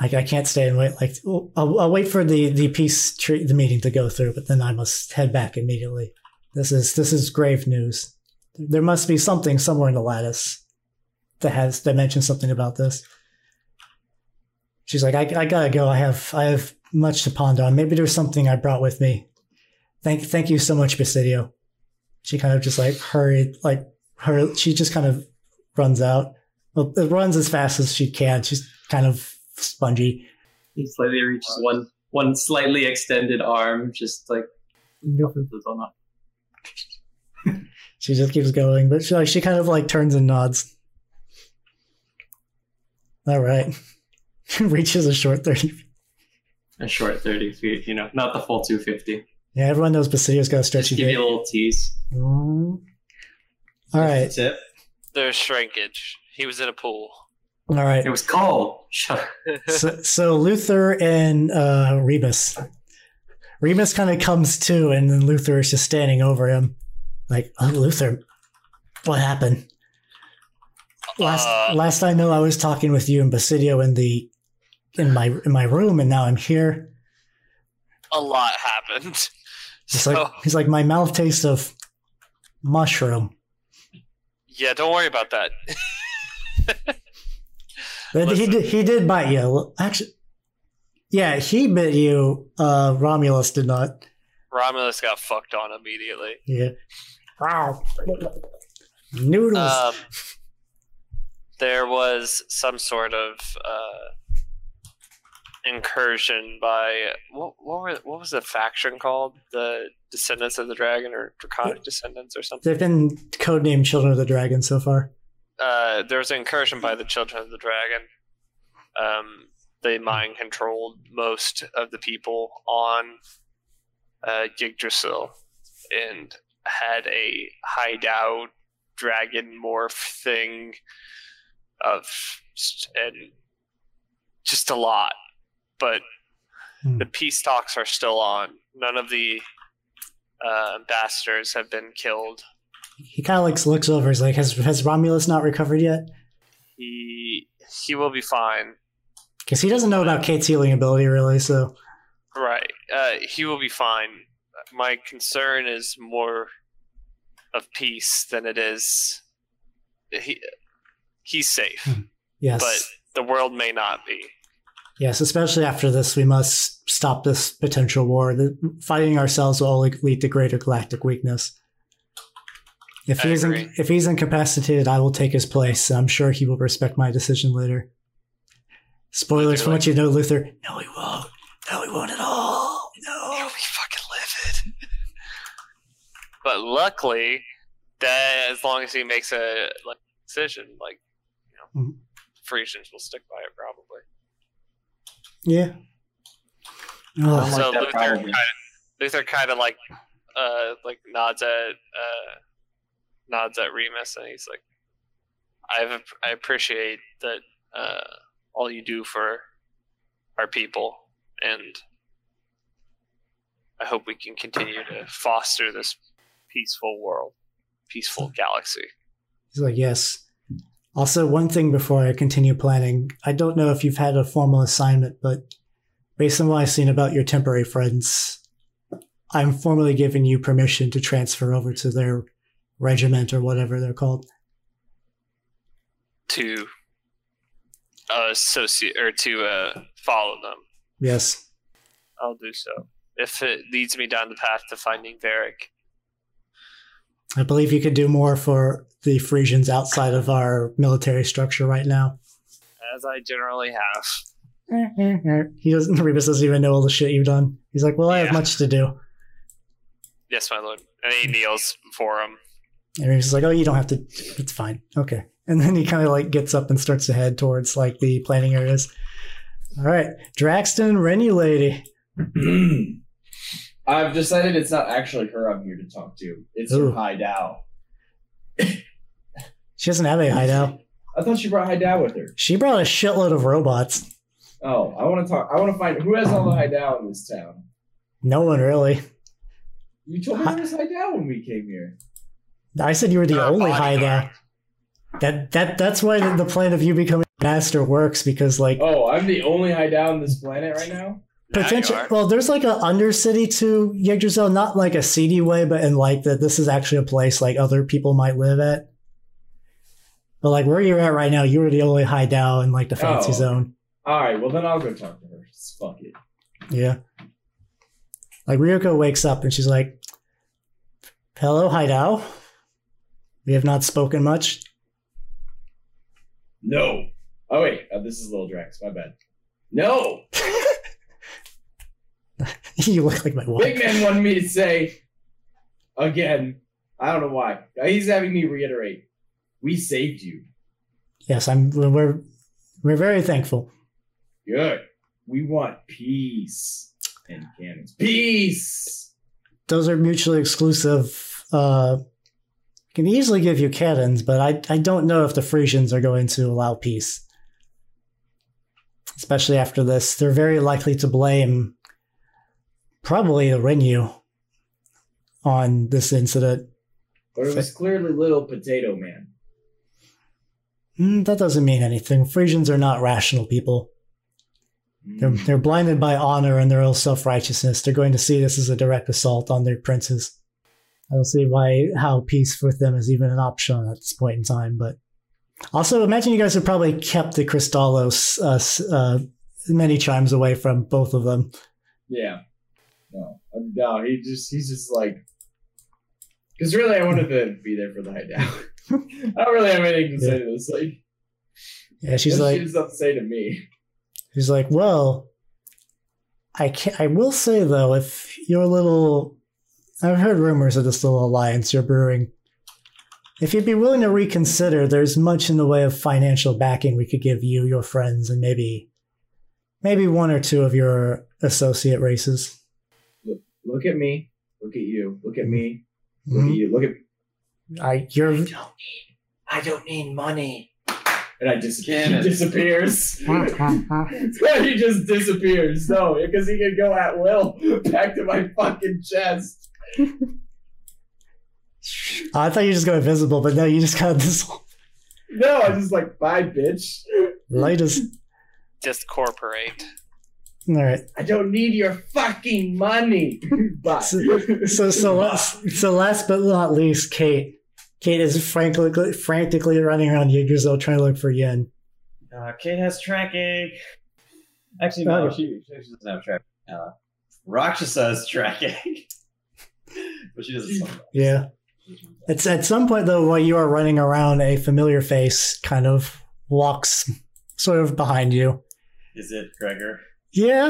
Like I can't stay and wait. Like I'll, I'll wait for the the peace tre- the meeting to go through, but then I must head back immediately. This is this is grave news. There must be something somewhere in the lattice that has that mentions something about this. She's like, I, I gotta go. I have I have much to ponder on. Maybe there's something I brought with me. Thank thank you so much, Basidio she kind of just like hurried, like her, she just kind of runs out. Well, it runs as fast as she can. She's kind of spongy. He slightly reaches one one slightly extended arm, just like She just keeps going, but she like she kind of like turns and nods. All right, reaches a short thirty. a short thirty feet. You know, not the full two fifty. Yeah, everyone knows Basidio's got a stretchy Give you a little tease. Mm. All right, That's it. There's shrinkage. He was in a pool. all right. It was cold. So, so Luther and uh, Remus. Remus kind of comes to, and then Luther is just standing over him, like, oh, Luther, what happened? Last Uh, last I know, I was talking with you and Basidio in the in my in my room, and now I'm here. A lot happened. He's So like he's like my mouth tastes of mushroom. yeah, don't worry about that. But he did he did bite you. Actually, yeah, he bit you. Uh, Romulus did not. Romulus got fucked on immediately. Yeah. Wow. Noodles. Um, there was some sort of uh, incursion by what what were what was the faction called? The Descendants of the Dragon or Draconic Descendants or something. They've been codenamed Children of the Dragon so far. Uh, there was an incursion by the Children of the Dragon. Um, they mind controlled most of the people on uh, Yggdrasil and had a hideout dragon morph thing of and just a lot. But Hmm. the peace talks are still on. None of the uh, ambassadors have been killed. He kind of like looks over. He's like, "Has has Romulus not recovered yet?" He he will be fine. Because he doesn't know about Kate's healing ability really. So Right. Uh, he will be fine. My concern is more of peace than it is. He he's safe, yes, but the world may not be. yes. Especially after this, we must stop this potential war. The, fighting ourselves will only lead to greater galactic weakness. If I he's in, agree. if he's incapacitated, I will take his place. and I'm sure he will respect my decision later. Spoilers from what you know, Luther. No, he won't. No, he won't at all. No. He'll be fucking livid. but luckily, that as long as he makes a like decision, like you know, Mhm. Frisians will stick by it probably. Yeah. Oh, so that Luther kind of, Luther kind of like uh like nods at uh nods at Remus and he's like I've I appreciate that uh all you do for our people and I hope we can continue to foster this peaceful world, peaceful galaxy. He's like, yes. Also, one thing before I continue planning, I don't know if you've had a formal assignment, but based on what I've seen about your temporary friends, I'm formally giving you permission to transfer over to their regiment or whatever they're called. To uh, associate or to uh, follow them. Yes. I'll do so. If it leads me down the path to finding Varric. I believe you could do more for the Frisians outside of our military structure right now. As I generally have. He doesn't, Remus doesn't even know all the shit you've done. He's like, well, I have much to do. Yes, my lord. And he kneels for him. And he's like, oh, you don't have to. It's fine. Okay. And then he kind of like gets up and starts to head towards like the planning areas. All right. Draxton, Renu lady. I've decided it's not actually her I'm here to talk to. It's Ooh. her Haidao. She doesn't have a hideout. I thought she brought Haidao with her. She brought a shitload of robots. Oh, I want to talk. I want to find who has all the Haidao in this town. No one really. You told me there was Haidao when we came here. I said you were the only high hideout. That that that's why the, the plan of you becoming a master works because like Oh, I'm the only Haidao on this planet right now. Now potential. are. Well, there's like a undercity to Yggdrasil, not like a seedy way, but in like that this is actually a place like other people might live at. But like where you're at right now, you were the only high down in like the oh. fancy Oh. zone. All right, well then I'll go talk to her. Just Fuck it. Yeah. Like Ryoko wakes up and she's like, "Hello, Haidao. We have not spoken much." No. Oh wait, uh, this is Little Drax. My bad. No. you look like my wife. Big Man wanted me to say again. I don't know why. He's having me reiterate. We saved you. Yes, I'm. We're we're very thankful. Good. We want peace and cannons. Peace. Those are mutually exclusive. Uh, can easily give you cannons, but I I don't know if the Frisians are going to allow peace. Especially after this, they're very likely to blame probably the Renu on this incident. But it was clearly Little Potato Man. Mm, that doesn't mean anything. Frisians are not rational people. They're, they're blinded by honor and their own self righteousness. They're going to see this as a direct assault on their princes. I don't see why how peace with them is even an option at this point in time. But also, imagine you guys have probably kept the Crystallos uh, uh, many chimes away from both of them. Yeah. No. No, he just he's just like because really I wanted to be there for the hideout. I don't really have anything to say to this. Like Yeah, she's like, has stuff to say to me. she's like, well, I can I will say though, if your little, I've heard rumors of this little alliance you're brewing. If you'd be willing to reconsider, there's much in the way of financial backing we could give you, your friends, and maybe, maybe one or two of your associate races. Look, look at me. Look at you. Look at me. Look at Mhm. you. Look at I, you're, I don't need money. And I just he disappears. he just disappears. No, because he can go at will back to my fucking chest. I thought you just got invisible, but no, you just got this No, I'm just like, bye, bitch. light as. Just corporate. All right. I don't need your fucking money. bye. So, so, last, so last but not least, Kate. Kate is frankly, frantically running around Yggdrasil trying to look for Yin. Uh, Kate has tracking. Actually, no, Oh. she, she doesn't have tracking. Uh, Rakshasa has tracking. but she doesn't. suck. Yeah. It's at some point though, while you are running around, a familiar face kind of walks sort of behind you. Is it Gregor? Yeah.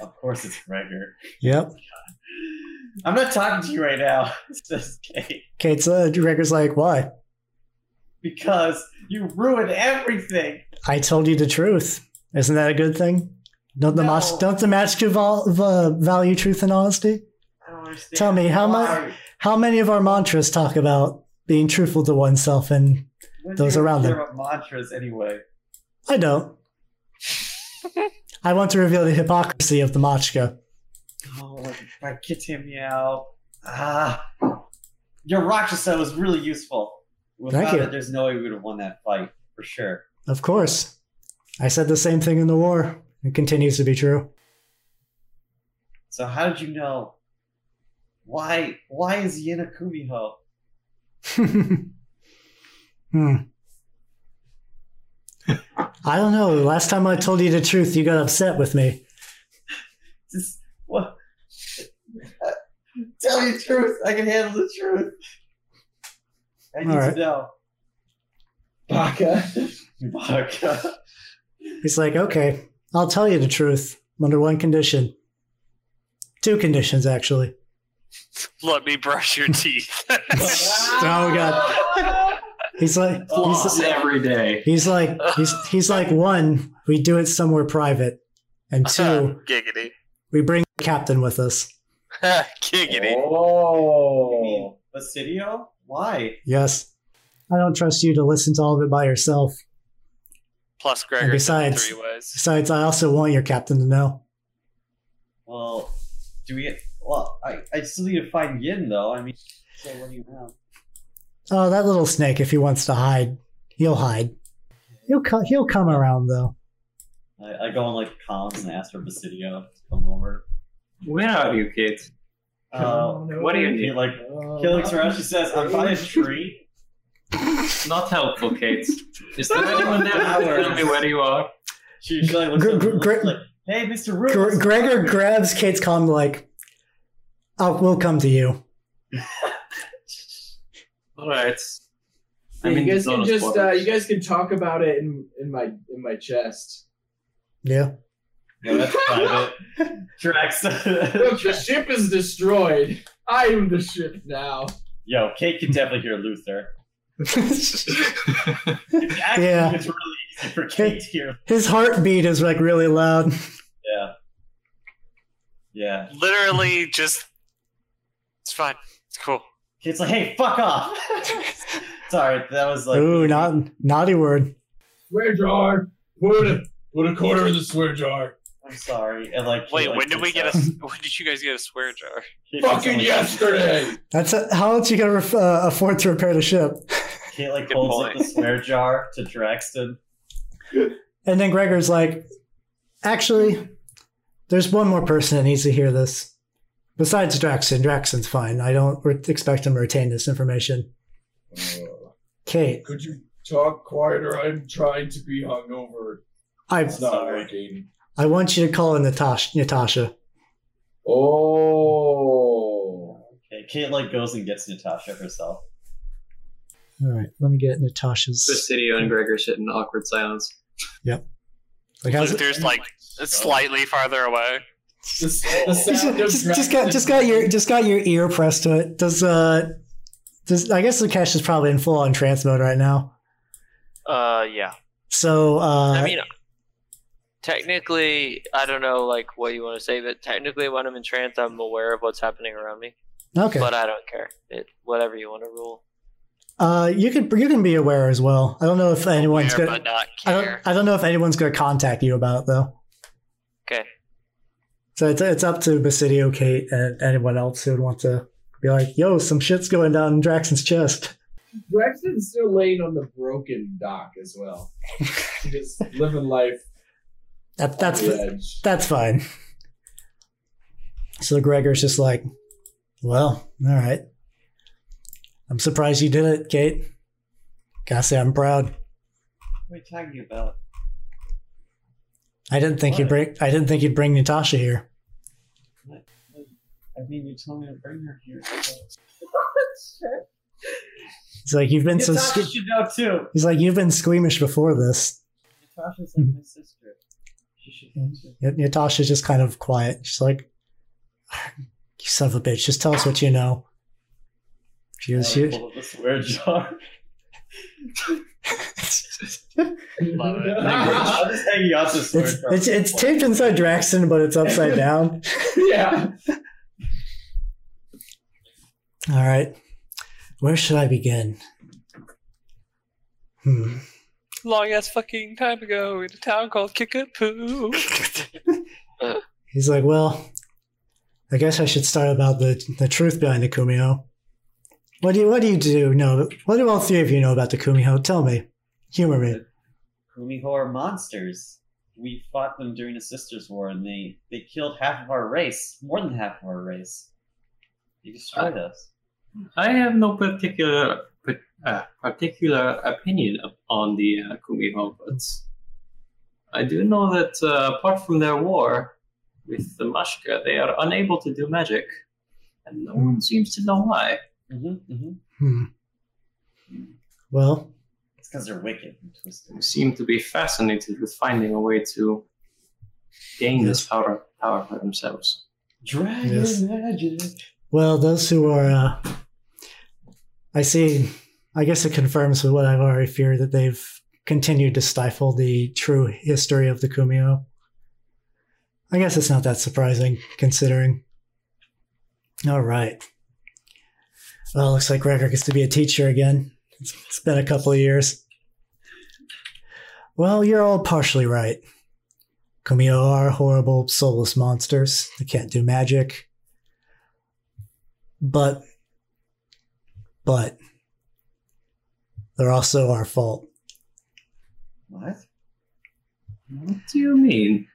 Of course it's Gregor. Yep. I'm not talking to you right now, says Kate, Kate's uh, Gregor's like, why? because you ruined everything. I told you the truth. Isn't that a good thing? Don't the No. match don't the match give all, uh, value truth and honesty? I don't understand. Tell me, how Why? much? How many of our mantras talk about being truthful to oneself? And When those do you around care them. mantras anyway. I don't. I want to reveal the hypocrisy of the Machka. Oh, I get him meow. Ah, your Rakshasa was really useful. Without Thank you. it, there's no way we would have won that fight for sure. Of course. I said the same thing in the war. It continues to be true. So how did you know? Why? Why is Yin a Kumiho? hmm. I don't know. Last time I told you the truth, you got upset with me. Just what? Tell me the truth. I can handle the truth. I need right. to know. Baka. Baka. He's like, okay, I'll tell you the truth under one condition. Two conditions, actually. Let me brush your teeth. Oh, God. He's like, he's, Floss every day. he's like, he's, he's like, one, we do it somewhere private. And two, Giggity. we bring the captain with us. Giggity. Oh. Basidio? Why? Yes. I don't trust you to listen to all of it by yourself. Plus Plus Gregor besides, three ways. besides, I also want your captain to know. Well, do we get? Well, I, I still need to find Yin though. I mean, so what do you have? Oh, that little snake, if he wants to hide, he'll hide. He'll co- he'll come around though. I, I go on like comms and ask for Basidio to come over. Where are you, Kate? Uh, What do you he need? like he looks around. She says, "I'm by a tree." Not helpful, Kate. Is there anyone there who can tell me where you are? She, she like looks Gre- up, Gre- Gre- like, "Hey, Mister Root." Gre- Gregor grabs Kate's comm like, "Oh, we'll come to you." All right. Yeah, I'm in you guys can just uh, you guys can talk about it in in my in my chest. Yeah. Yeah, that's private. Drax. Look, the ship is destroyed. I am the ship now. Yo, Kate can definitely hear Luther. It's Yeah. it's really easy for Kate to hear. His heartbeat is like really loud. Yeah. Yeah. Literally just it's fine. It's cool. Kate's like, "Hey, fuck off." Sorry, that was like. Ooh, not naughty word. Swear jar. Put a put a quarter in the swear jar. I'm sorry. And like, Wait, when did we takes get a out- when did you guys get a swear jar? Kate takes out, Fucking yesterday. That's a, how else you gonna ref- uh, afford to repair the ship? Kate like Good holds up the swear jar to Draxton. And then Gregor's like, "Actually, there's one more person that needs to hear this. Besides Draxton, Draxton's fine. I don't re- expect him to retain this information." Uh, Kate, could you talk quieter? I'm trying to be hungover. I It's not Sorry. working. I want you to call in Natasha. Natasha. Oh. Okay, Kate like goes and gets Natasha herself. All right, let me get Natasha's. Basidio and Gregor sit in awkward silence. Like, how's it? Luther's like slightly farther away. The, the sound of just, just got just got your just got your ear pressed to it. Does uh does I guess the cache is probably in full on trance mode right now. Uh, yeah. So uh I mean, technically, I don't know like what you want to say, but technically, when I'm in trance, I'm aware of what's happening around me. okay. But I don't care. It whatever you want to rule. Uh you can you can be aware as well. I don't know if anyone's Aware, gonna but not I don't. I don't know if anyone's gonna contact you about it though. Okay. So it's it's up to Basidio, Kate, and anyone else who would want to be like, yo, some shit's going down in Draxton's chest. Draxton's still laying on the broken dock as well. Just living life. That, that's on the edge. that's fine. So Gregor's just like, well, all right. I'm surprised you did it, Kate. Gotta say, I'm proud. What are you talking about? I didn't think you'd bring. I didn't think you'd bring Natasha here. I mean, you told me to bring her here. It's like you've been so. Natasha Sque- should know too. he's like you've been squeamish before this. Natasha's like my sister. She should know too. Nat- Natasha's just kind of quiet. She's like, "You son of a bitch, just tell us what you know." She was. She, Pull up the swear jar. Love it. I'll just hang out the it's it's it's taped inside Draxton, but it's upside down. yeah. All right, where should I begin? Hmm. Long ass fucking time ago in a town called Kickapoo. He's like, well, I guess I should start about the the truth behind the Kumiho. What do you what do you do know? What do all three of you know about the Kumiho? Tell me, humor me. Kumiho are monsters. We fought them during the Sisters' War, and they they killed half of our race, more than half of our race. They destroyed us. I have no particular uh, particular opinion on the uh, Kumiho, but I do know that uh, apart from their war with the Mashka, they are unable to do magic, and no one seems to know why. Mm-hmm, mm-hmm. Hmm. Well, It's because they're wicked and twisted. They seem to be fascinated with finding a way to gain this power power for themselves. Dragon Yes. magic. well, those who are, uh, I see. I guess it confirms with what I've already feared that they've continued to stifle the true history of the Kumiho. I guess it's not that surprising, considering. All right. Well, looks like Gregor gets to be a teacher again. It's, been a couple of years. Well, you're all partially right. Kumiho are horrible, soulless monsters. They can't do magic. But, but, they're also our fault. What? What do you mean?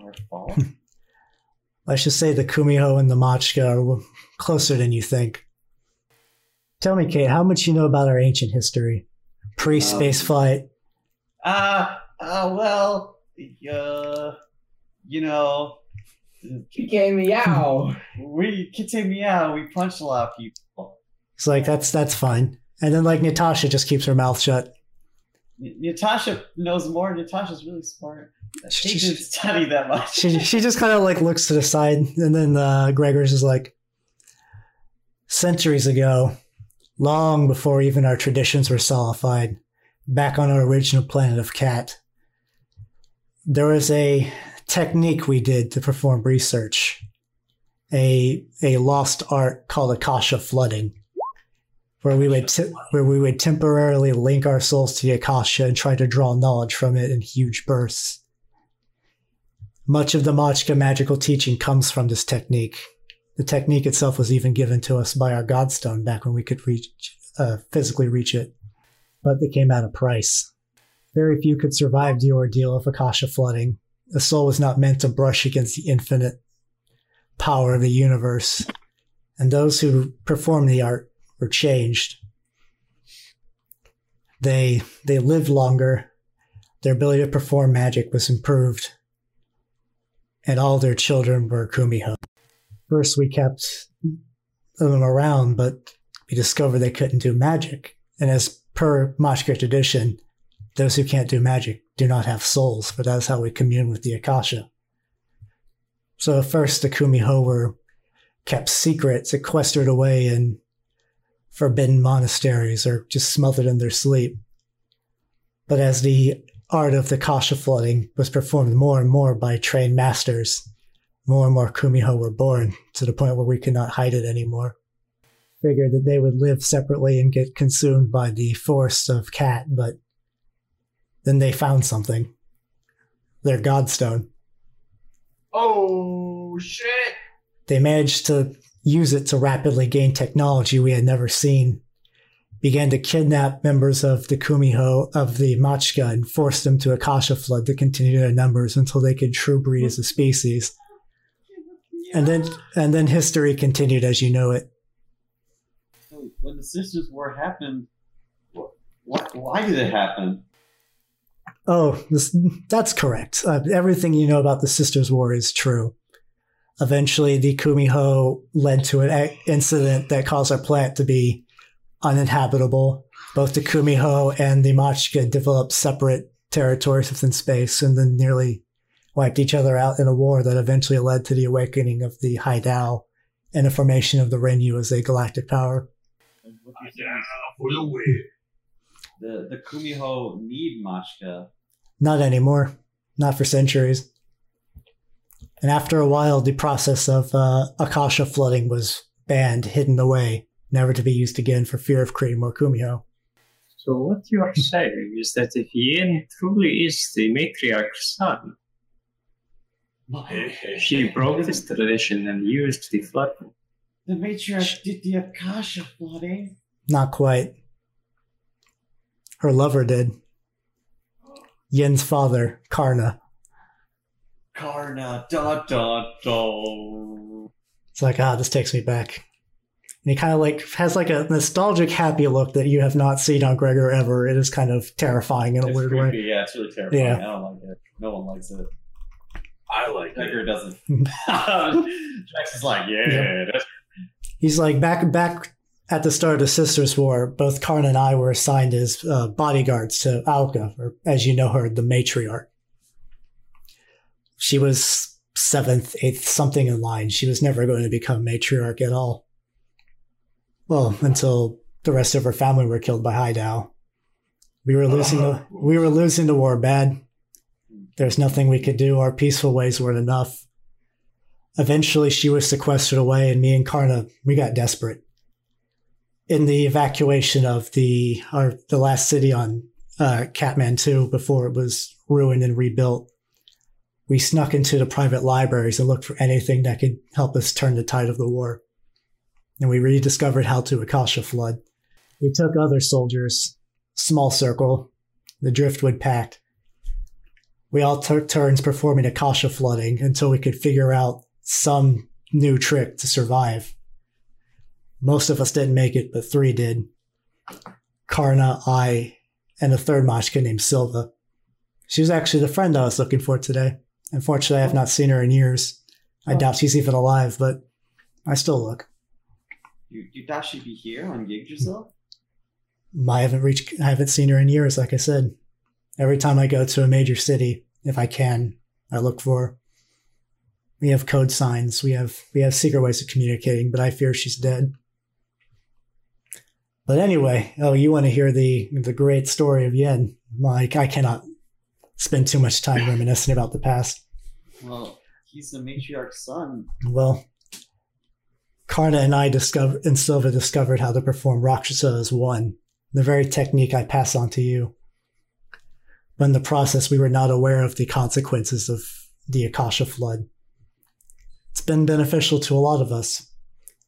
Our fault? Let's just say the Kumiho and the Machka are closer than you think. Tell me, Kate, how much you know about our ancient history? Pre space Um, flight. Ah, uh, well, uh, you know, Kike meow. we Kite Meow, we punch a lot of people. It's like, that's that's fine. And then, like, Natasha just keeps her mouth shut. N- Natasha knows more. Natasha's really smart. She She- didn't study that much. She, she just kind of, like, looks to the side. And then uh, Gregor's is like, centuries ago, long before even our traditions were solidified, back on our original planet of Cat, there was a technique we did to perform research, a a lost art called Akasha flooding, where we would te- where we would temporarily link our souls to the Akasha and try to draw knowledge from it in huge bursts. Much of the Machka magical teaching comes from this technique. The technique itself was even given to us by our Godstone back when we could reach uh, physically reach it, but it came at a price. Very few could survive the ordeal of Akasha flooding. The soul was not meant to brush against the infinite power of the universe, and those who performed the art were changed. They they lived longer. Their ability to perform magic was improved, and all their children were Kumiho. First, we kept them around, but we discovered they couldn't do magic. And as per Mashka tradition, those who can't do magic do not have souls, but that's how we commune with the Akasha. So at first the Kumiho were kept secret, sequestered away in forbidden monasteries or just smothered in their sleep. But as the art of the Kasha flooding was performed more and more by trained masters, more and more Kumiho were born to the point where we could not hide it anymore. Figured that they would live separately and get consumed by the force of Cat, but then they found something. Their Godstone. Oh shit! They managed to use it to rapidly gain technology we had never seen. Began to kidnap members of the Kumiho of the Machka and force them to Akasha Flood to continue their numbers until they could true breed as a species. And then and then history continued as you know it. So when the Sisters War happened, what, why did it happen? Oh, this, that's correct. Uh, everything you know about the Sisters' War is true. Eventually, the Kumiho led to an a- incident that caused our planet to be uninhabitable. Both the Kumiho and the Machka developed separate territories within space and then nearly wiped each other out in a war that eventually led to the awakening of the Haidao and the formation of the Renyu as a galactic power. What you're saying is The the Kumiho need Machka. Not anymore. Not for centuries. And after a while, the process of uh, Akasha flooding was banned, hidden away, never to be used again for fear of creating more Kumiho. So what you are saying is that if Yin truly is the matriarch's son, she broke this tradition and used the flood. The matriarch did the Akasha flooding. Not quite. Her lover did. Yin's father, Karna. Karna, da da da. It's like, ah, this takes me back. And he kind of like has like a nostalgic, happy look that you have not seen on Gregor ever. It is kind of terrifying in a It's weird creepy. way. Yeah, it's really terrifying. Yeah. I don't like it. No one likes it. I like Decker it. doesn't. Drax is like, yeah, Yeah. that's He's like back back at the start of the Sisters' War. Both Karna and I were assigned as uh, bodyguards to Alka, or as you know her, the matriarch. She was seventh, eighth, something in line. She was never going to become matriarch at all. Well, until the rest of her family were killed by Haidao. We were losing the we were losing the war bad. There's nothing we could do. Our peaceful ways weren't enough. Eventually, she was sequestered away, and me and Karna, we got desperate. In the evacuation of the our the last city on uh, Kathmandu before it was ruined and rebuilt, we snuck into the private libraries and looked for anything that could help us turn the tide of the war. And we rediscovered how to Akasha flood. We took other soldiers, small circle, the Driftwood Pact. We all took turns performing Akasha flooding until we could figure out some new trick to survive. Most of us didn't make it, but three did. Karna, I, and a third Machka named Silva. She was actually the friend I was looking for today. Unfortunately, I have not seen her in years. I doubt she's even alive, but I still look. you. You thought she'd be here on Yggdrasil? I haven't reached, I haven't seen her in years, like I said. Every time I go to a major city, if I can, I look for. We have code signs, we have we have secret ways of communicating, but I fear she's dead. But anyway, oh, you want to hear the the great story of Yin? Like I cannot spend too much time reminiscing about the past. Well, he's the matriarch's son. Well, Karna and I discovered and Silva discovered how to perform Rakshasa as one, the very technique I pass on to you. But in the process, we were not aware of the consequences of the Akasha flood. It's been beneficial to a lot of us.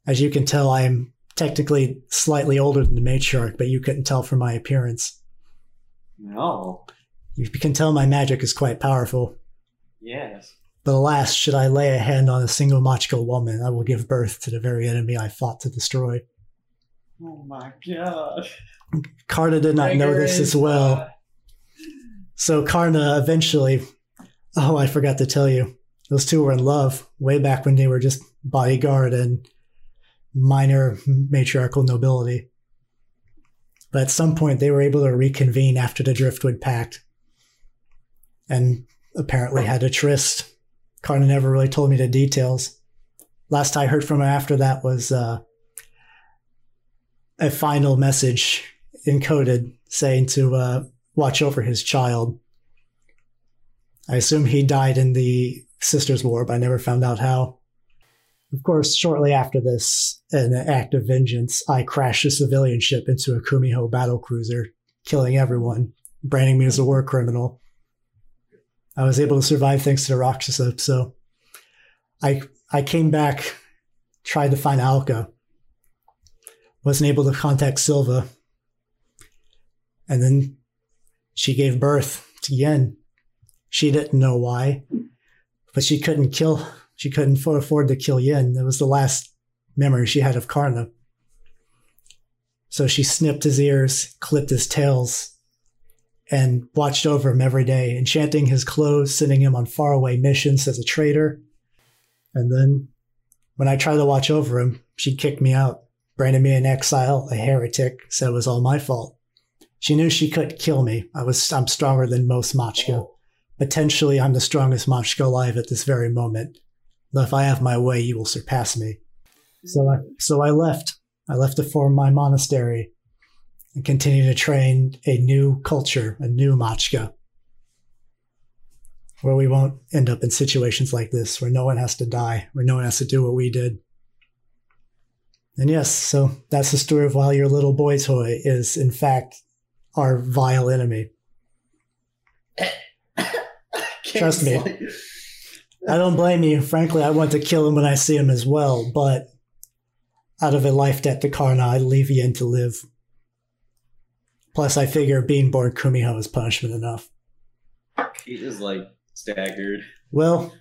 As you can tell, I am technically slightly older than the matriarch, but you couldn't tell from my appearance. No. You can tell my magic is quite powerful. Yes. But alas, should I lay a hand on a single Machko woman, I will give birth to the very enemy I fought to destroy. Oh my god. Carter did not know this as well. So Karna eventually, oh, I forgot to tell you, those two were in love way back when they were just bodyguard and minor matriarchal nobility. But at some point, they were able to reconvene after the Driftwood Pact, and apparently had a tryst. Karna never really told me the details. Last I heard from him after that was uh, a final message encoded saying to uh, watch over his child. I assume he died in the Sisters' War, but I never found out how. Of course, shortly after this, an act of vengeance, I crashed a civilian ship into a Kumiho battle cruiser, killing everyone, branding me as a war criminal. I was able to survive thanks to the Rakshasa, so I I came back, tried to find Alka, wasn't able to contact Silva, and then she gave birth to Yin. She didn't know why, but she couldn't kill. She couldn't afford to kill Yin. That was the last memory she had of Karna. So she snipped his ears, clipped his tails, and watched over him every day, enchanting his clothes, sending him on faraway missions as a traitor. And then, when I tried to watch over him, she kicked me out, branded me an exile, a heretic, said it was all my fault. She knew she couldn't kill me. I was I'm stronger than most Machka. Potentially, I'm the strongest Machka alive at this very moment. Though if I have my way, you will surpass me. So I so I left. I left to form my monastery and continue to train a new culture, a new Machka, where we won't end up in situations like this, where no one has to die, where no one has to do what we did. And yes, so that's the story of why your little boy toy is, in fact, our vile enemy. Trust me. I don't blame you. Frankly, I want to kill him when I see him as well, but out of a life debt to Karna, I leave Yin to live. Plus, I figure being born Kumiho is punishment enough. He is like staggered. Well,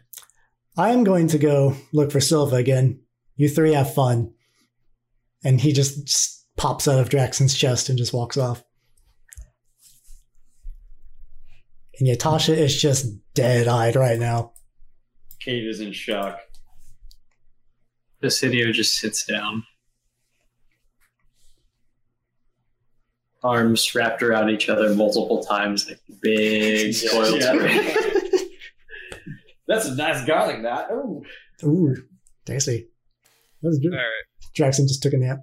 I'm going to go look for Silva again. You three have fun. And he just, just pops out of Draxton's chest and just walks off. And Yatasha is just dead eyed right now. Kate is in shock. Basidio just sits down. Arms wrapped around each other multiple times, like big Yeah, coiled yeah. spring. That's a nice garlic knot. Oh, Ooh, tasty. That was good. All right. Jackson just took a nap.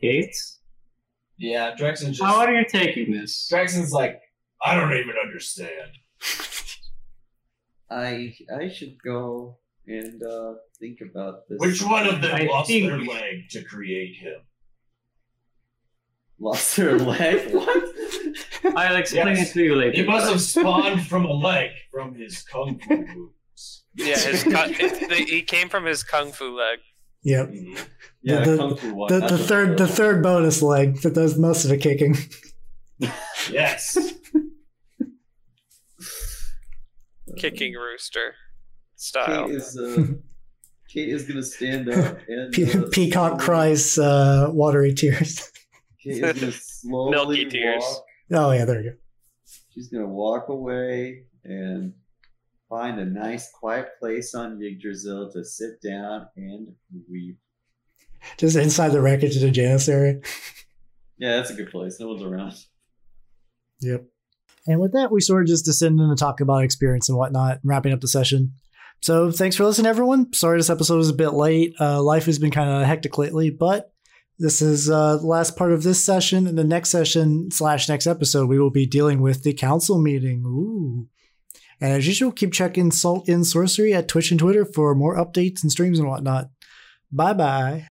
Kate, Yeah, Draxton just. how are you taking this? Draxton's like, I don't even understand. I I should go and uh, think about this. Which one of them I lost think- their leg to create him? lost their leg? what? I'll explain Yes. it to you later. He must have spawned from a leg from his kung fu moves. Yeah, his kung, it, the, he came from his kung fu leg. Yep. Yeah, The- kung fu one. The, the third the third bonus leg that does most of the kicking. Yes. one. Kicking rooster Kate style. is uh, Kate is gonna stand up and Pe- uh, Peacock slowly- cries uh, watery tears. Kate is gonna slowly Milky tears. walk. Oh yeah, there you go. She's gonna walk away and find a nice quiet place on Yggdrasil to sit down and weep. Just inside the wreckage of the Janus area. Yeah, that's a good place. No one's around. Yep. And with that, we sort of just descend into talk about experience and whatnot, wrapping up the session. So thanks for listening, everyone. Sorry this episode was a bit late. Uh, life has been kind of hectic lately, but this is uh, the last part of this session. And the next session slash next episode, we will be dealing with the council meeting. Ooh. And as usual, keep checking Salt in Sorcery at Twitch and Twitter for more updates and streams and whatnot. Bye bye.